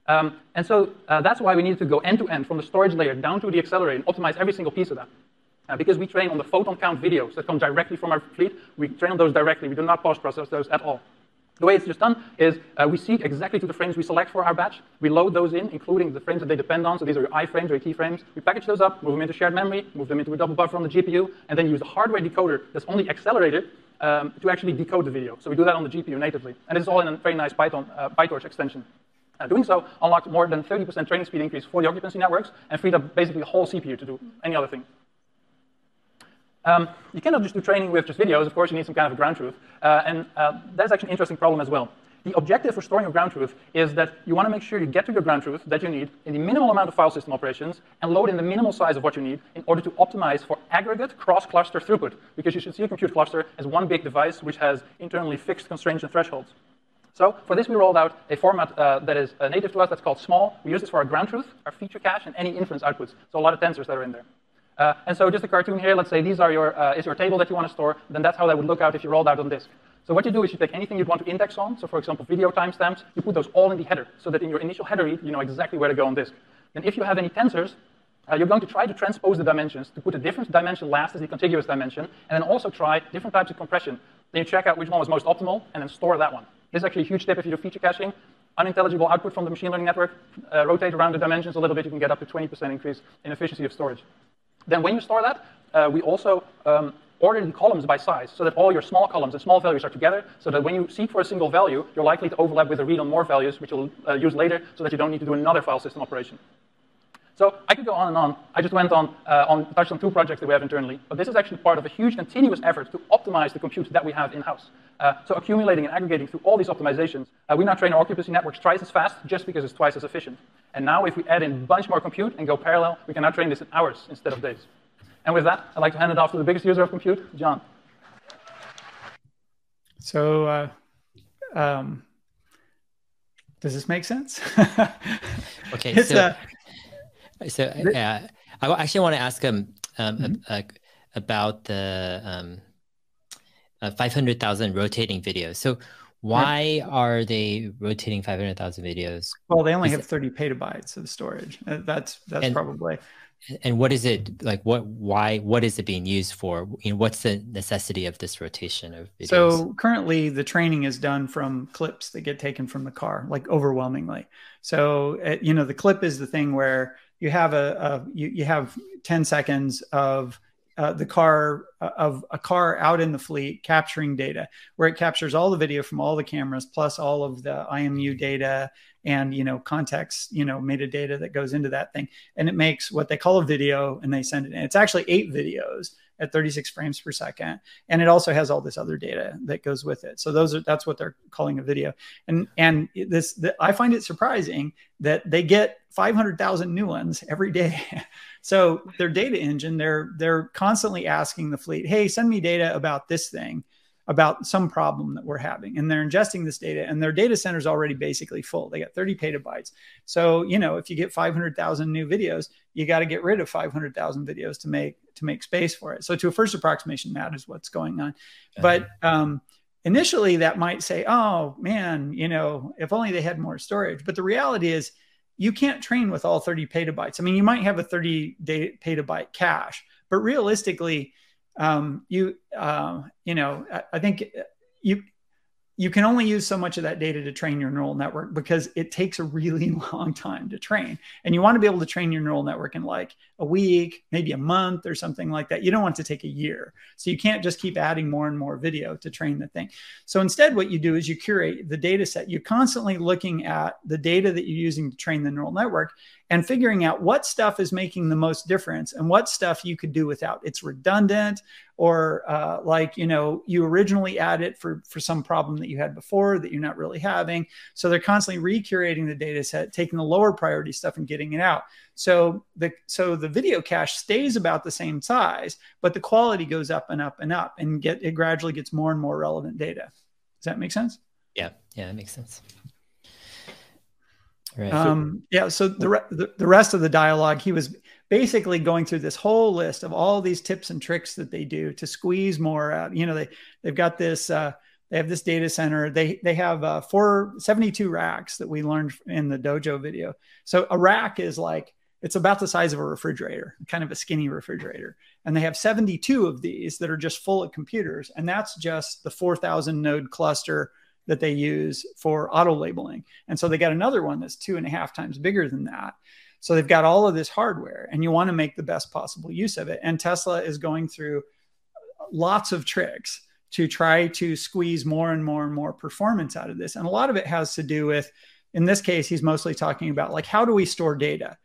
Um, and so uh, that's why we needed to go end-to-end from the storage layer down to the accelerator and optimize every single piece of that. Uh, because we train on the photon count videos that come directly from our fleet, we train on those directly. We do not post-process those at all. The way it's just done is uh, we seek exactly to the frames we select for our batch. We load those in, including the frames that they depend on. So these are your iframes or your keyframes. We package those up, move them into shared memory, move them into a double buffer on the GPU, and then use a hardware decoder that's only accelerated um, to actually decode the video. So we do that on the GPU natively. And it's all in a very nice Python, uh, PyTorch extension. Uh, doing so unlocked more than 30% training speed increase for the occupancy networks and freed up basically the whole CPU to do any other thing. Um, you cannot just do training with just videos. Of course, you need some kind of a ground truth. Uh, and uh, that's actually an interesting problem as well. The objective for storing your ground truth is that you want to make sure you get to your ground truth that you need in the minimal amount of file system operations and load in the minimal size of what you need in order to optimize for aggregate cross-cluster throughput. Because you should see a compute cluster as one big device which has internally fixed constraints and thresholds. So for this, we rolled out a format uh, that is uh, native to us that's called smol. We use this for our ground truth, our feature cache, and any inference outputs. So a lot of tensors that are in there. Uh, and so just a cartoon here, let's say these are your, uh, is your table that you want to store, then that's how that would look out if you rolled out on disk. So what you do is you take anything you'd want to index on, so for example, video timestamps, you put those all in the header, so that in your initial header read, you know exactly where to go on disk. Then if you have any tensors, uh, you're going to try to transpose the dimensions to put a different dimension last as the contiguous dimension, and then also try different types of compression. Then you check out which one was most optimal, and then store that one. This is actually a huge tip if you do feature caching. Unintelligible output from the machine learning network, uh, rotate around the dimensions a little bit, you can get up to 20% increase in efficiency of storage. Then when you store that, uh, we also um, order the columns by size so that all your small columns and small values are together so that when you seek for a single value, you're likely to overlap with a read on more values, which you'll uh, use later so that you don't need to do another file system operation. So I could go on and on. I just went on, uh, on touched on two projects that we have internally, but this is actually part of a huge continuous effort to optimize the compute that we have in-house. Uh, so accumulating and aggregating through all these optimizations, uh, we now train our occupancy networks twice as fast just because it's twice as efficient. And now if we add in a bunch more compute and go parallel, we can now train this in hours instead of days. And with that, I'd like to hand it off to the biggest user of compute, John. So, uh, um, does this make sense? okay, it's, so, uh, so uh, I actually want to ask him um, mm -hmm. about the um, uh, 500,000 rotating videos. So why are they rotating 500,000 videos? Well, they only Is have 30 petabytes of storage. Uh, that's that's and, probably. And what is it like? What why? What is it being used for? You know, what's the necessity of this rotation of videos? So currently, the training is done from clips that get taken from the car, like overwhelmingly. So uh, you know, the clip is the thing where you have a, a you, you have 10 seconds of uh, the car uh, of a car out in the fleet capturing data where it captures all the video from all the cameras plus all of the imu data and you know context you know metadata that goes into that thing. And it makes what they call a video and they send it in. It's actually eight videos at 36 frames per second. And it also has all this other data that goes with it. So those are that's what they're calling a video. And and this the, i find it surprising that they get 500000 new ones every day. So their data engine they're they're constantly asking the fleet hey send me data about this thing about some problem that we're having. And they're ingesting this data and their data center is already basically full. They got 30 petabytes. So you know if you get 500000 new videos you got to get rid of 500000 videos to make to make space for it. So to a first approximation that is what's going on. Uh-huh. but um, initially that might say oh man you know if only they had more storage. But the reality is you can't train with all 30 petabytes. I mean you might have a 30 day petabyte cache but realistically um, you uh, you know I, I think you you can only use so much of that data to train your neural network because it takes a really long time to train. And you want to be able to train your neural network in like a week, maybe a month or something like that. You don't want to take a year. So you can't just keep adding more and more video to train the thing. So instead, what you do is you curate the data set. You're constantly looking at the data that you're using to train the neural network and figuring out what stuff is making the most difference and what stuff you could do without. It's redundant or uh, like, you know, you originally add it for, for some problem that you had before that you're not really having. So they're constantly recurating the data set, taking the lower priority stuff and getting it out. So the so the video cache stays about the same size, but the quality goes up and up and up and get it gradually gets more and more relevant data. Does that make sense? Yeah, yeah, that makes sense. Right. Um, yeah. So the, re- the, the rest of the dialogue, he was basically going through this whole list of all these tips and tricks that they do to squeeze more out. You know, they they've got this. Uh, they have this data center. They they have uh, four, 72 racks that we learned in the dojo video. So a rack is like it's about the size of a refrigerator, kind of a skinny refrigerator. And they have 72 of these that are just full of computers. And that's just the 4,000 node cluster that they use for auto labeling. And so they got another one that's two and a half times bigger than that. So they've got all of this hardware and you want to make the best possible use of it. And Tesla is going through lots of tricks to try to squeeze more and more and more performance out of this. And a lot of it has to do with, in this case, he's mostly talking about like, how do we store data?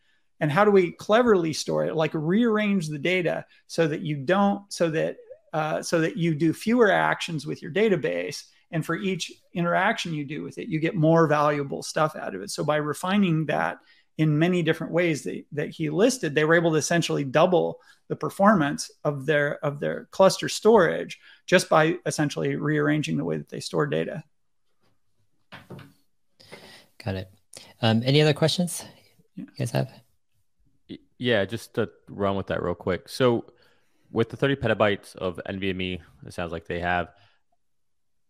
and how do we cleverly store it like rearrange the data so that you don't so that uh, so that you do fewer actions with your database and for each interaction you do with it you get more valuable stuff out of it so by refining that in many different ways that, that he listed they were able to essentially double the performance of their of their cluster storage just by essentially rearranging the way that they store data. Got it. Um, any other questions you guys have? Yeah just to run with that real quick. So with the 30 petabytes of nvme it sounds like they have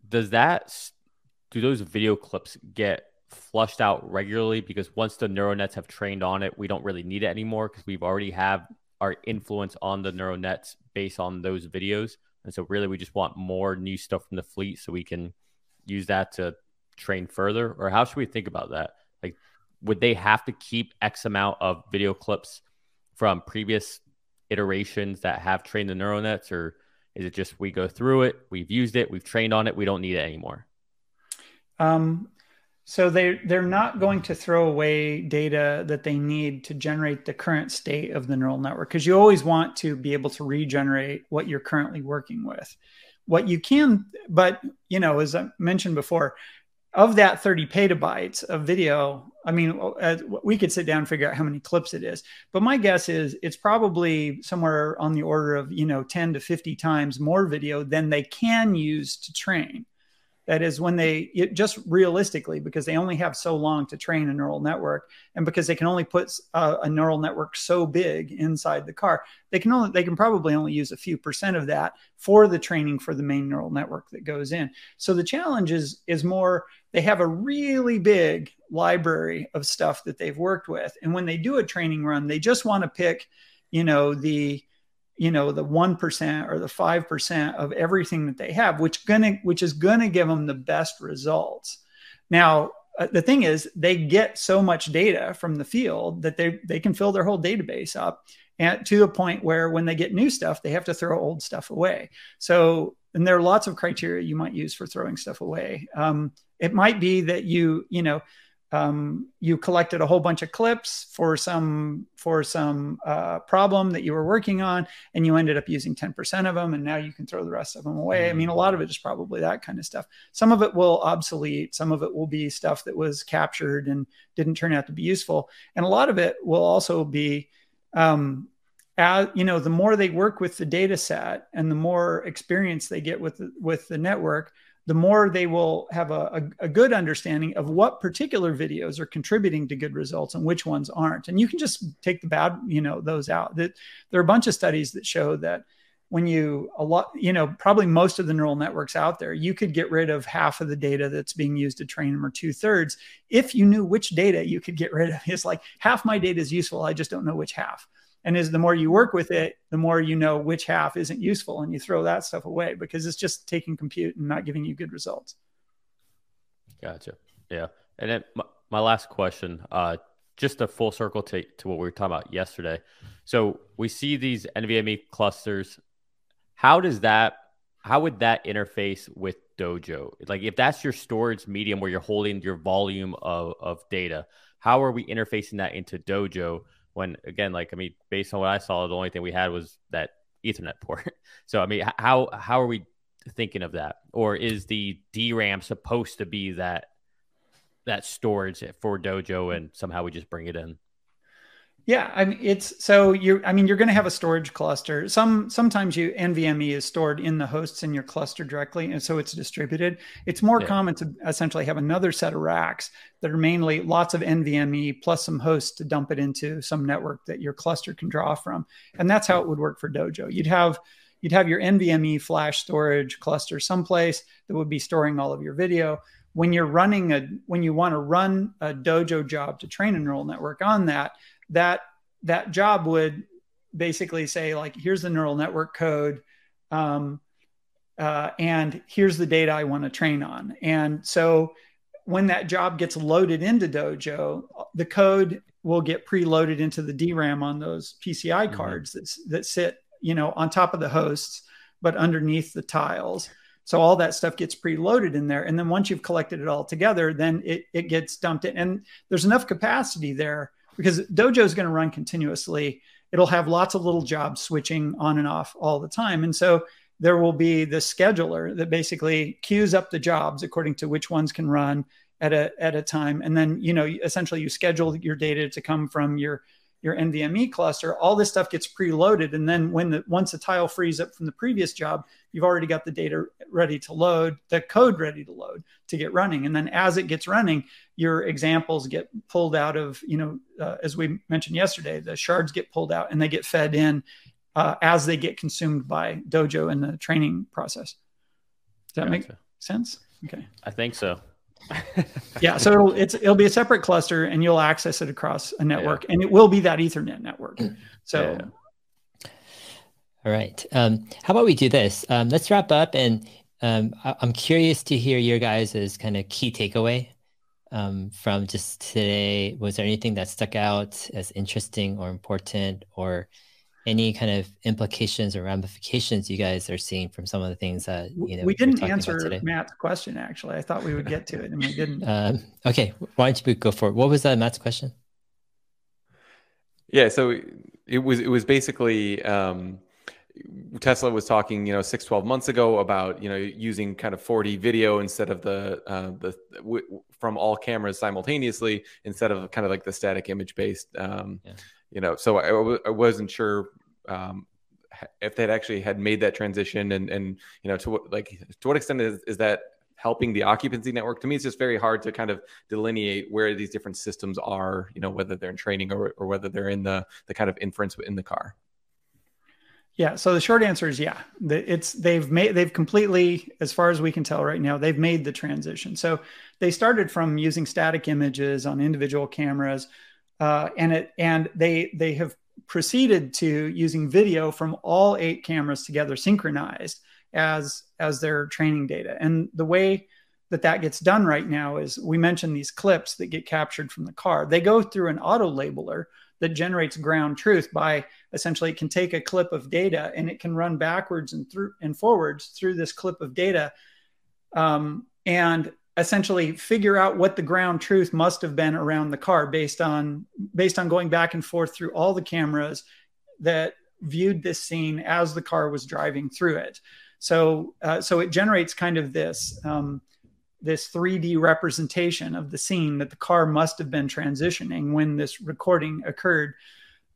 does that do those video clips get flushed out regularly because once the neural nets have trained on it, we don't really need it anymore because we've already have our influence on the neural nets based on those videos. And so really we just want more new stuff from the fleet so we can use that to train further or how should we think about that? Like would they have to keep X amount of video clips from previous iterations that have trained the neural nets or is it just we go through it, we've used it, we've trained on it, we don't need it anymore? Um, so they they're not going to throw away data that they need to generate the current state of the neural network because you always want to be able to regenerate what you're currently working with. What you can, but you know, as I mentioned before, of that 30 petabytes of video, I mean, uh, we could sit down and figure out how many clips it is, but my guess is it's probably somewhere on the order of you know 10 to 50 times more video than they can use to train. That is when they just realistically, because they only have so long to train a neural network, and because they can only put a, uh, a, neural network so big inside the car, they can only they can probably only use a few percent of that for the training for the main neural network that goes in. So the challenge is is more they have a really big library of stuff that they've worked with, and when they do a training run, they just want to pick, you know, the you know the 1% or the 5% of everything that they have which gonna which is gonna give them the best results. Now uh, the thing is they get so much data from the field that they they can fill their whole database up and to the point where when they get new stuff they have to throw old stuff away. So and there are lots of criteria you might use for throwing stuff away. Um, it might be that you you know um, you collected a whole bunch of clips for some for some uh, problem that you were working on and you ended up using 10% of them and now you can throw the rest of them away. I mean a lot of it is probably that kind of stuff. Some of it will obsolete. Some of it will be stuff that was captured and didn't turn out to be useful. And a lot of it will also be um, as you know the more they work with the data set and the more experience they get with the, with the network the more they will have a, a, a, good understanding of what particular videos are contributing to good results and which ones aren't. And you can just take the bad, you know, those out. That there are a bunch of studies that show that when you a lot, you know, probably most of the neural networks out there, you could get rid of half of the data that's being used to train them or two thirds if you knew which data you could get rid of. It's like half my data is useful. I just don't know which half and is the more you work with it the more you know which half isn't useful and you throw that stuff away because it's just taking compute and not giving you good results. Gotcha. Yeah. And then my, my last question uh, just a full circle to, to what we were talking about yesterday. So we see these nvme clusters. How does that how would that interface with dojo? Like if that's your storage medium where you're holding your volume of, of data how are we interfacing that into dojo when again, like I mean, based on what I saw, the only thing we had was that Ethernet port. So I mean, how how are we thinking of that, or is the DRAM supposed to be that that storage for Dojo, and somehow we just bring it in? Yeah, I mean it's so you're I mean you're going to have a storage cluster. Some sometimes you NVMe is stored in the hosts in your cluster directly and so it's distributed. It's more yeah. common to essentially have another set of racks that are mainly lots of NVMe plus some hosts to dump it into some network that your cluster can draw from. And that's how it would work for Dojo. You'd have you'd have your NVMe flash storage cluster someplace that would be storing all of your video when you're running a when you want to run a dojo job to train a neural network on that that that job would basically say like here's the neural network code um, uh, and here's the data i want to train on. And so when that job gets loaded into dojo the code will get preloaded into the dram on those pci mm-hmm. cards that, that sit you know on top of the hosts but underneath the tiles. So all that stuff gets preloaded in there and then once you've collected it all together then it, it gets dumped in. And there's enough capacity there because Dojo is going to run continuously. It'll have lots of little jobs switching on and off all the time. And so there will be the scheduler that basically queues up the jobs according to which ones can run at a at a time. And then, you know, essentially you schedule your data to come from your your NVMe cluster, all this stuff gets preloaded. And then when the once the tile frees up from the previous job, you've already got the data ready to load, the code ready to load to get running. And then as it gets running, your examples get pulled out of, you know, uh, as we mentioned yesterday, the shards get pulled out and they get fed in uh, as they get consumed by Dojo in the training process. Does that gotcha. make sense? Okay. I think so. Yeah, so it'll it's it'll be a separate cluster, and you'll access it across a network, yeah. and it will be that Ethernet network. So. Yeah. All right. Um, how about we do this? Um, let's wrap up, and um, I- am curious to hear your guys' kind of key takeaway um, from just today. Was there anything that stuck out as interesting or important, or any kind of implications or ramifications you guys are seeing from some of the things that you know we didn't answer matt's question actually. I thought we would get to it and we didn't. Um, okay. Why don't you go for it? What was that matt's question? Yeah so it was it was basically um, Tesla was talking, you know, six, 12 months ago about, you know, using kind of 4D video instead of the, uh, the, w- from all cameras simultaneously instead of kind of like the static image based, um, yeah you know, so I wasn't sure um, if they'd actually had made that transition and, and, you know, to what, like, to what extent is, is that helping the occupancy network? To me, it's just very hard to kind of delineate where these different systems are, you know, whether they're in training or, or whether they're in the, the kind of inference in the car. Yeah. So the short answer is yeah. It's they've made they've completely, as far as we can tell right now, they've made the transition. So they started from using static images on individual cameras uh, and it and they they have proceeded to using video from all eight cameras together synchronized as as their training data. And the way that that gets done right now is we mentioned these clips that get captured from the car. They go through an auto labeler that generates ground truth by essentially it can take a clip of data and it can run backwards and through and forwards through this clip of data. Um, and essentially figure out what the ground truth must have been around the car based on based on going back and forth through all the cameras that viewed this scene as the car was driving through it. So uh, so it generates kind of this um, this 3d representation of the scene that the car must have been transitioning when this recording occurred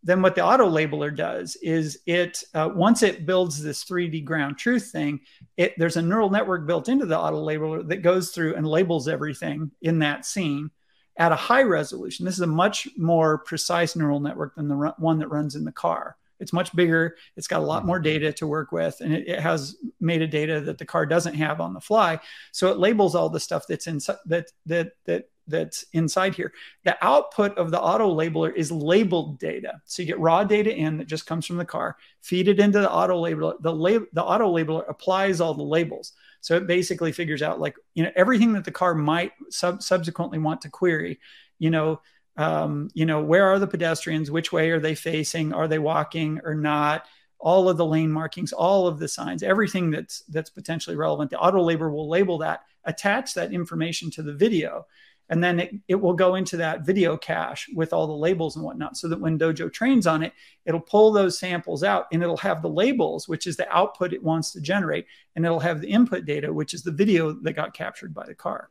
then what the auto labeler does is it uh, once it builds this 3d ground truth thing it there's a neural network built into the auto labeler that goes through and labels everything in that scene at a high resolution. This is a much more precise neural network than the one that runs in the car. It's much bigger. It's got a lot more data to work with and it, it has metadata that the car doesn't have on the fly. So it labels all the stuff that's in that that that that's inside here. The output of the auto labeler is labeled data. So you get raw data in that just comes from the car, feed it into the auto labeler. The, lab, the auto labeler applies all the labels. So it basically figures out like, you know, everything that the car might sub- subsequently want to query, you know, um, you know, where are the pedestrians? Which way are they facing? Are they walking or not? All of the lane markings, all of the signs, everything that's that's potentially relevant. The auto labeler will label that, attach that information to the video and then it, it will go into that video cache with all the labels and whatnot so that when dojo trains on it it'll pull those samples out and it'll have the labels which is the output it wants to generate and it'll have the input data which is the video that got captured by the car.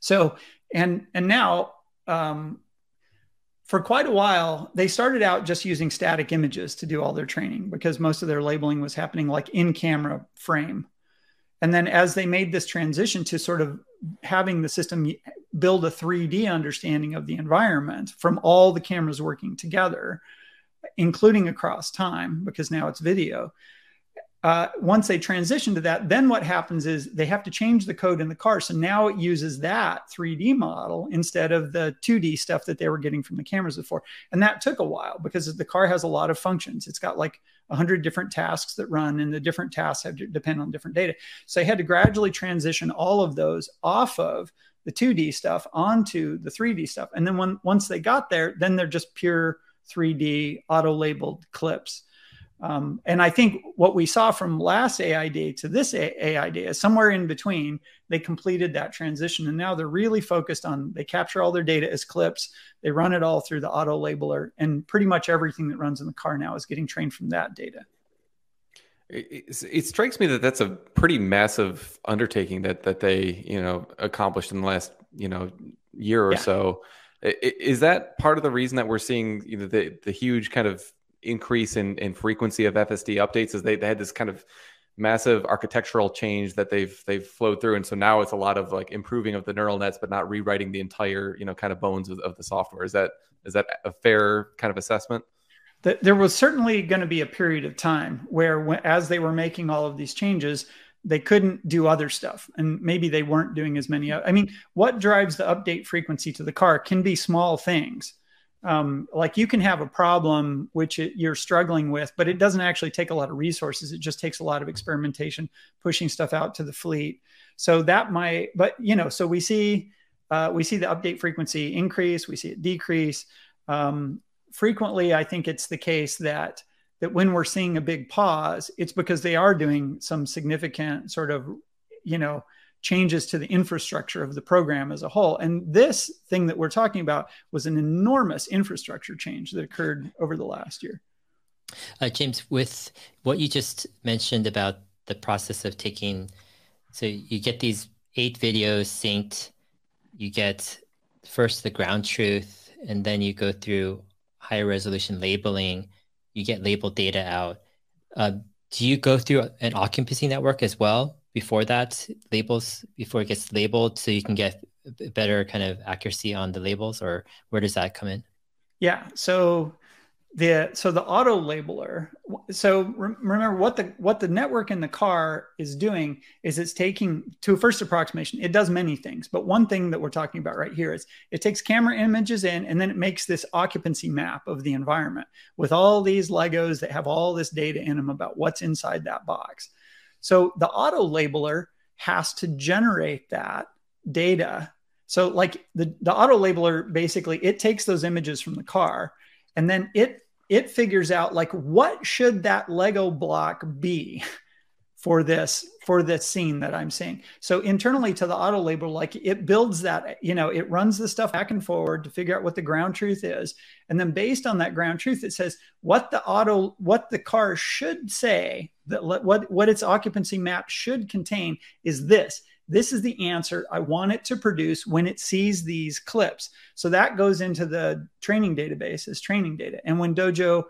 So and and now um, for quite a while they started out just using static images to do all their training because most of their labeling was happening like in camera frame. And then as they made this transition to sort of having the system build a 3D understanding of the environment from all the cameras working together, including across time, because now it's video. Uh, once they transition to that, then what happens is they have to change the code in the car. So now it uses that 3D model instead of the 2D stuff that they were getting from the cameras before. And that took a while because the car has a lot of functions. It's got like 100 different tasks that run, and the different tasks have to depend on different data. So they had to gradually transition all of those off of the 2D stuff onto the 3D stuff. And then when once they got there, then they're just pure 3D auto labeled clips. Um, and I think what we saw from last AI day to this AI day is somewhere in between, they completed that transition. And now they're really focused on, they capture all their data as clips, they run it all through the auto labeler, and pretty much everything that runs in the car now is getting trained from that data. It, it, strikes me that that's a pretty massive undertaking that that they you know accomplished in the last you know year or yeah. so. Is that part of the reason that we're seeing you know, the the huge kind of increase in, in frequency of FSD updates? Is they, they had this kind of massive architectural change that they've they've flowed through, and so now it's a lot of like improving of the neural nets, but not rewriting the entire you know kind of bones of, of the software. Is that is that a fair kind of assessment? There was certainly going to be a period of time where, as they were making all of these changes, they couldn't do other stuff and maybe they weren't doing as many i mean what drives the update frequency to the car can be small things um, like you can have a problem which it, you're struggling with but it doesn't actually take a lot of resources. It just takes a lot of experimentation pushing stuff out to the fleet. So that might but you know so we see uh, we see the update frequency increase we see it decrease. Um, frequently i think it's the case that that when we're seeing a big pause, it's because they are doing some significant sort of, you know, changes to the infrastructure of the program as a whole. And this thing that we're talking about was an enormous infrastructure change that occurred over the last year. Uh, James, with what you just mentioned about the process of taking, so you get these eight videos synced, you get first the ground truth, and then you go through higher resolution labeling you get labeled data out. Uh, do you go through an occupancy network as well before that labels before it gets labeled so you can get better kind of accuracy on the labels or where does that come in? Yeah so the so the auto labeler so re- remember what the what the network in the car is doing is it's taking to a first approximation it does many things but one thing that we're talking about right here is it takes camera images in and then it makes this occupancy map of the environment with all these legos that have all this data in them about what's inside that box so the auto labeler has to generate that data. So like the, the auto labeler basically it takes those images from the car and then it it figures out like what should that lego block be for this for this scene that i'm seeing so internally to the auto label like it builds that you know it runs the stuff back and forward to figure out what the ground truth is and then based on that ground truth it says what the auto what the car should say that what what its occupancy map should contain is this this is the answer I want it to produce when it sees these clips. So that goes into the training database as training data. And when Dojo,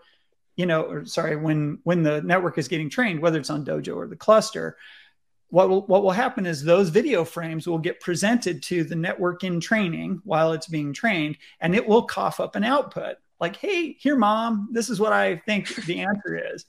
you know, or sorry, when when the network is getting trained, whether it's on Dojo or the cluster, what will, what will happen is those video frames will get presented to the network in training while it's being trained, and it will cough up an output like, "Hey, here, mom, this is what I think the answer is,"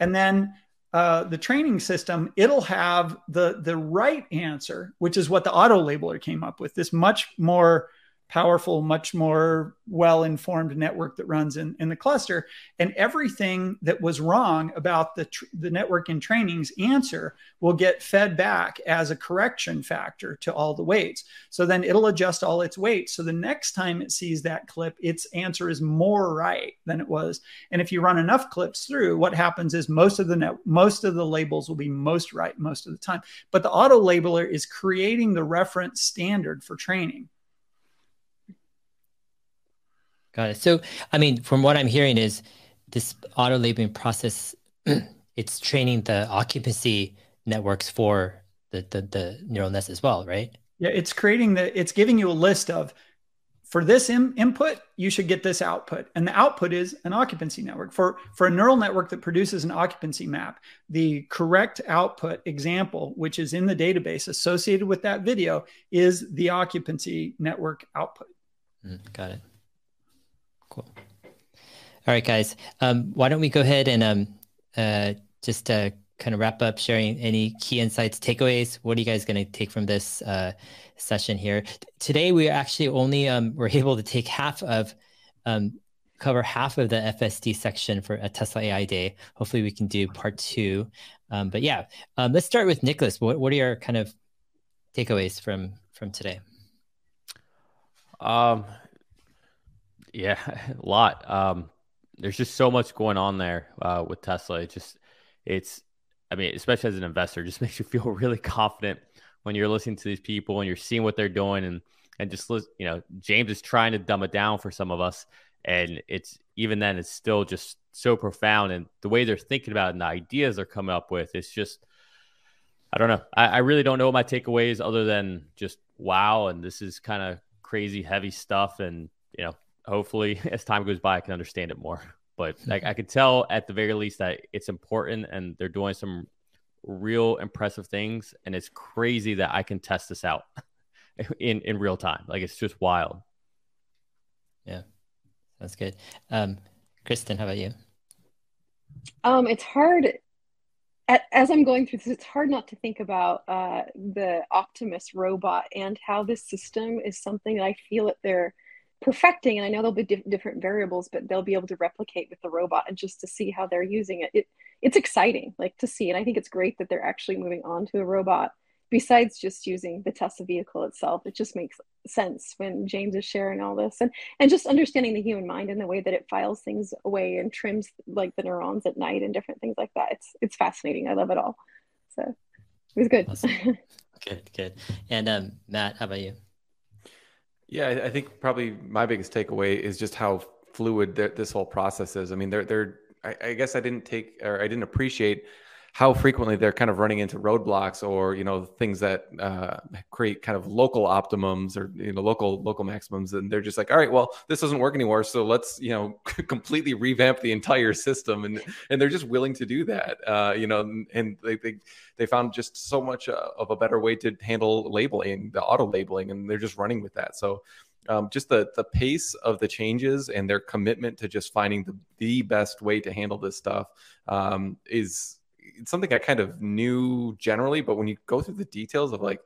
and then uh, the training system, it'll have the the right answer, which is what the auto labeler came up with. This much more powerful, much more well informed network that runs in, in the cluster. And everything that was wrong about the, tr- the network in training's answer will get fed back as a correction factor to all the weights. So then it'll adjust all its weights. So the next time it sees that clip, its answer is more right than it was. And if you run enough clips through, what happens is most of the net, most of the labels will be most right most of the time. But the auto labeler is creating the reference standard for training. Got it. So, I mean, from what I'm hearing is this auto labeling process, it's training the occupancy networks for the, the, the neural nets as well, right? Yeah, it's creating the, it's giving you a list of for this in, input, you should get this output. And the output is an occupancy network. For, for a neural network that produces an occupancy map, the correct output example, which is in the database associated with that video, is the occupancy network output. Mm, got it. Cool. All right, guys. Um, why don't we go ahead and um, uh, just uh, kind of wrap up sharing any key insights, takeaways. What are you guys going to take from this uh, session here? Today, we actually only um, were able to take half of, um, cover half of the FSD section for a Tesla AI Day. Hopefully, we can do part two. Um, but yeah, um, let's start with Nicholas. What, what are your kind of takeaways from from today? Um, yeah, a lot. Um, there's just so much going on there uh, with Tesla. It just it's I mean, especially as an investor, just makes you feel really confident when you're listening to these people and you're seeing what they're doing and and just you know James is trying to dumb it down for some of us and it's even then it's still just so profound and the way they're thinking about it and the ideas they're coming up with it's just I don't know I, I really don't know what my takeaways other than just wow and this is kind of crazy heavy stuff and you know hopefully as time goes by I can understand it more. But like I could tell at the very least that it's important and they're doing some real impressive things. And it's crazy that I can test this out in in real time. Like it's just wild. Yeah. That's good. Um Kristen how about you? Um it's hard as I'm going through this, it's hard not to think about uh, the Optimus robot and how this system is something that I feel that they're perfecting. And I know there'll be di- different variables, but they'll be able to replicate with the robot and just to see how they're using it. it. It's exciting, like to see. And I think it's great that they're actually moving on to a robot besides just using the Tesla vehicle itself, it just makes sense when James is sharing all this and and just understanding the human mind and the way that it files things away and trims like the neurons at night and different things like that. It's it's fascinating. I love it all. So it was good. Awesome. good, good. And um, Matt, how about you? Yeah, I think probably my biggest takeaway is just how fluid this whole process is. I mean, they're they're. I, I guess I didn't take or I didn't appreciate how frequently they're kind of running into roadblocks or you know things that uh, create kind of local optimums or you know local local maximums. And they're just like all right well this doesn't work anymore. So let's you know completely revamp the entire system. And and they're just willing to do that uh, you know and they, they they found just so much uh, of a better way to handle labeling the auto labeling and they're just running with that. So um, just the the pace of the changes and their commitment to just finding the, the best way to handle this stuff um, is it's something I kind of knew generally, but when you go through the details of like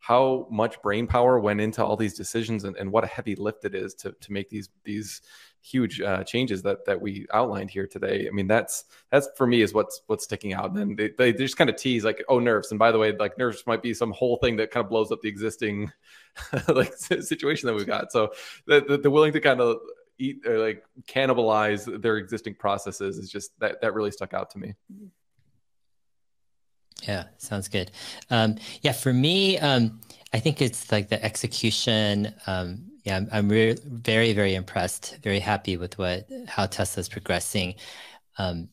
how much brain power went into all these decisions and, and what a heavy lift it is to to make these these huge uh, changes that that we outlined here today. I mean, that's that's for me is what's what's sticking out. And then they, they just kind of tease like, oh, nerfs. And by the way, like nerfs might be some whole thing that kind of blows up the existing like situation that we've got. So the, the, willing to kind of eat or like cannibalize their existing processes is just that that really stuck out to me. Yeah, sounds good. Um, yeah, for me, um, I think it's like the execution. Um, yeah, I'm, I'm re- very, very impressed. Very happy with what how Tesla's progressing. Um,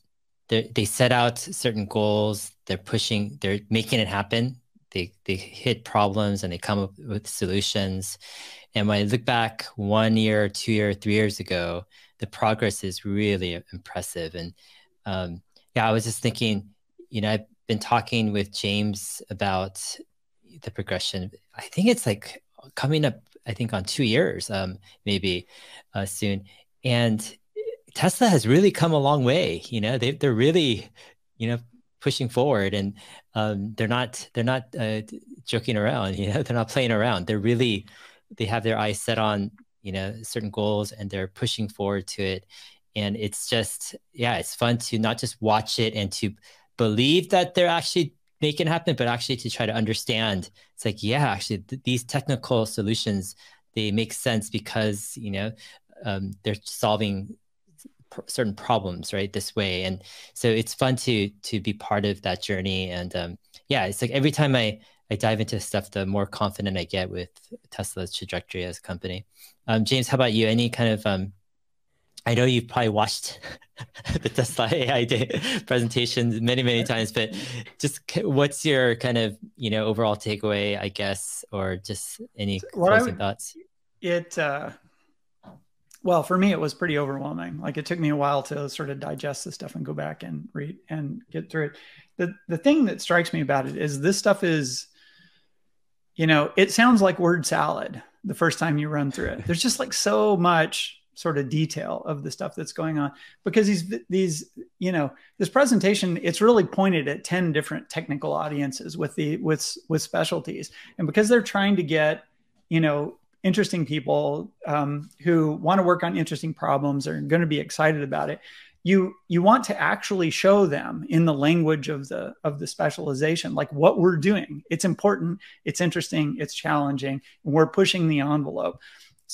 they set out certain goals. They're pushing. They're making it happen. They they hit problems and they come up with solutions. And when I look back one year, two year, three years ago, the progress is really impressive. And um, yeah, I was just thinking, you know, I've been talking with James about the progression. I think it's like coming up, I think on two years, um, maybe uh, soon. And Tesla has really come a long way. You know, they they're really, you know, pushing forward, and um, they're not they're not uh, joking around. You know, they're not playing around. They're really they have their eyes set on you know certain goals, and they're pushing forward to it. And it's just yeah, it's fun to not just watch it and to believe that they're actually making happen, but actually to try to understand. It's like, yeah, actually, th- these technical solutions they make sense because you know um, they're solving pr- certain problems right this way, and so it's fun to to be part of that journey. And um, yeah, it's like every time I I dive into stuff, the more confident I get with Tesla's trajectory as a company. Um, James, how about you? Any kind of um, I know you've probably watched the Tesla AI Day presentations many, many times, but just what's your kind of you know overall takeaway, I guess, or just any what closing would, thoughts? It uh, well, for me, it was pretty overwhelming. Like it took me a while to sort of digest this stuff and go back and read and get through it. The the thing that strikes me about it is this stuff is, you know, it sounds like word salad the first time you run through it. There's just like so much sort of detail of the stuff that's going on. Because these these you know this presentation it's really pointed at 10 different technical audiences with the with with specialties. And because they're trying to get you know interesting people um, who want to work on interesting problems are going to be excited about it you you want to actually show them in the language of the of the specialization like what we're doing. It's important it's interesting it's challenging and we're pushing the envelope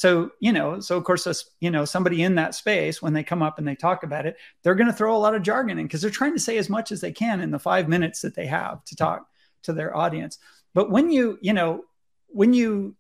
So, you know, so of course, you know, somebody in that space, when they come up and they talk about it, they're going to throw a lot of jargon in because they're trying to say as much as they can in the five minutes that they have to talk to their audience. But when you, you know, when you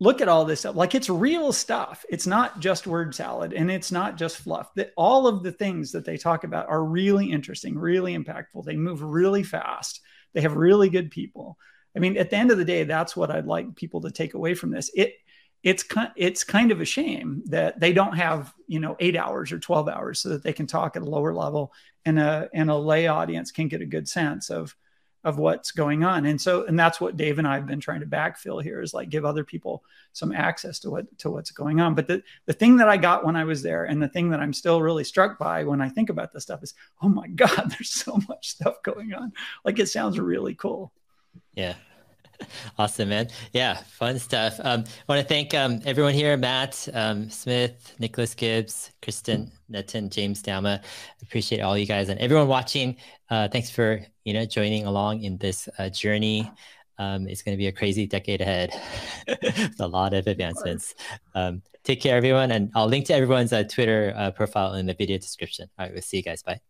look at all this stuff, like it's real stuff. It's not just word salad and it's not just fluff. That all of the things that they talk about are really interesting, really impactful. They move really fast. They have really good people. I mean, at the end of the day, that's what I'd like people to take away from this. It it's kind it's kind of a shame that they don't have you know eight hours or 12 hours so that they can talk at a lower level and a and a lay audience can get a good sense of of what's going on. And so and that's what dave and i've been trying to backfill here is like give other people some access to what to what's going on. But the the thing that i got when i was there and the thing that i'm still really struck by when i think about this stuff is oh my god there's so much stuff going on. Like it sounds really cool. Yeah awesome, man. Yeah, fun stuff. Um, I want to thank um, everyone here Matt, um, Smith, Nicholas Gibbs, Kristen, Netan, James Douma. Appreciate all you guys and everyone watching. Uh, thanks for you know joining along in this uh, journey. Um, it's going to be a crazy decade ahead a lot of advancements. Um, take care, everyone. And I'll link to everyone's uh, Twitter uh, profile in the video description. All right, we'll see you guys. Bye.